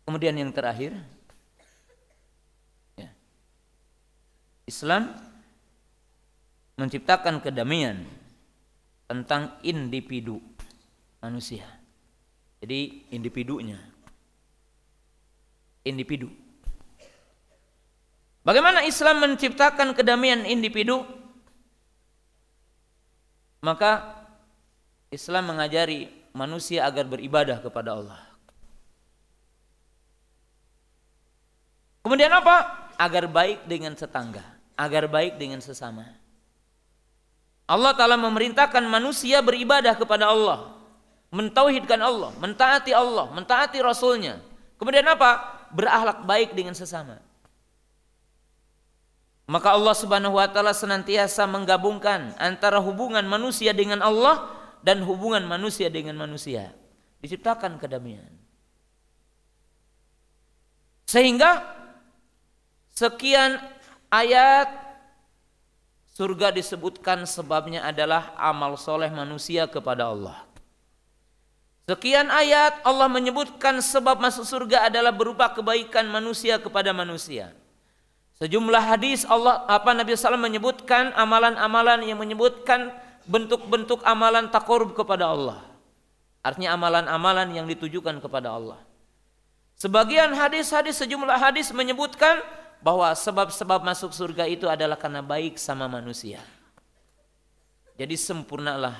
Kemudian yang terakhir, ya. Islam menciptakan kedamaian tentang individu manusia. Jadi individunya. Individu. Bagaimana Islam menciptakan kedamaian individu? Maka Islam mengajari manusia agar beribadah kepada Allah. Kemudian apa? Agar baik dengan tetangga, agar baik dengan sesama. Allah Ta'ala memerintahkan manusia beribadah kepada Allah. Mentauhidkan Allah, mentaati Allah, mentaati Rasulnya. Kemudian apa? Berakhlak baik dengan sesama. Maka Allah Subhanahu wa taala senantiasa menggabungkan antara hubungan manusia dengan Allah dan hubungan manusia dengan manusia. Diciptakan kedamaian. Sehingga sekian ayat Surga disebutkan sebabnya adalah amal soleh manusia kepada Allah. Sekian ayat Allah menyebutkan sebab masuk surga adalah berupa kebaikan manusia kepada manusia. Sejumlah hadis Allah apa Nabi SAW menyebutkan amalan-amalan yang menyebutkan bentuk-bentuk amalan takorub kepada Allah. Artinya amalan-amalan yang ditujukan kepada Allah. Sebagian hadis-hadis sejumlah hadis menyebutkan bahwa sebab-sebab masuk surga itu adalah karena baik sama manusia. Jadi sempurnalah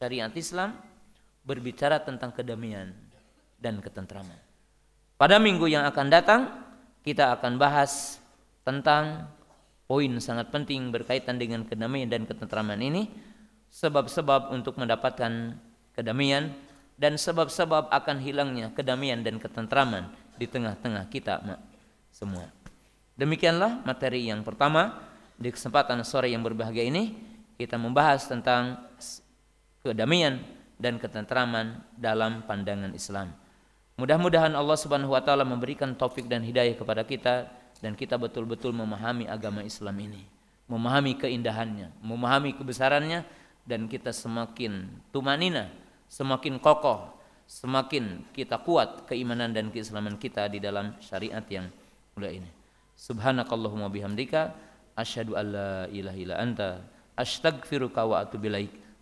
syariat Islam berbicara tentang kedamaian dan ketentraman. Pada minggu yang akan datang kita akan bahas tentang poin sangat penting berkaitan dengan kedamaian dan ketentraman ini, sebab-sebab untuk mendapatkan kedamaian dan sebab-sebab akan hilangnya kedamaian dan ketentraman di tengah-tengah kita semua. Demikianlah materi yang pertama di kesempatan sore yang berbahagia ini kita membahas tentang kedamaian dan ketentraman dalam pandangan Islam. Mudah-mudahan Allah Subhanahu wa taala memberikan taufik dan hidayah kepada kita dan kita betul-betul memahami agama Islam ini, memahami keindahannya, memahami kebesarannya dan kita semakin tumanina, semakin kokoh, semakin kita kuat keimanan dan keislaman kita di dalam syariat yang mulia ini. Subhanakallahumma bihamdika asyhadu an la ilaha illa anta astaghfiruka wa atubu ilaik.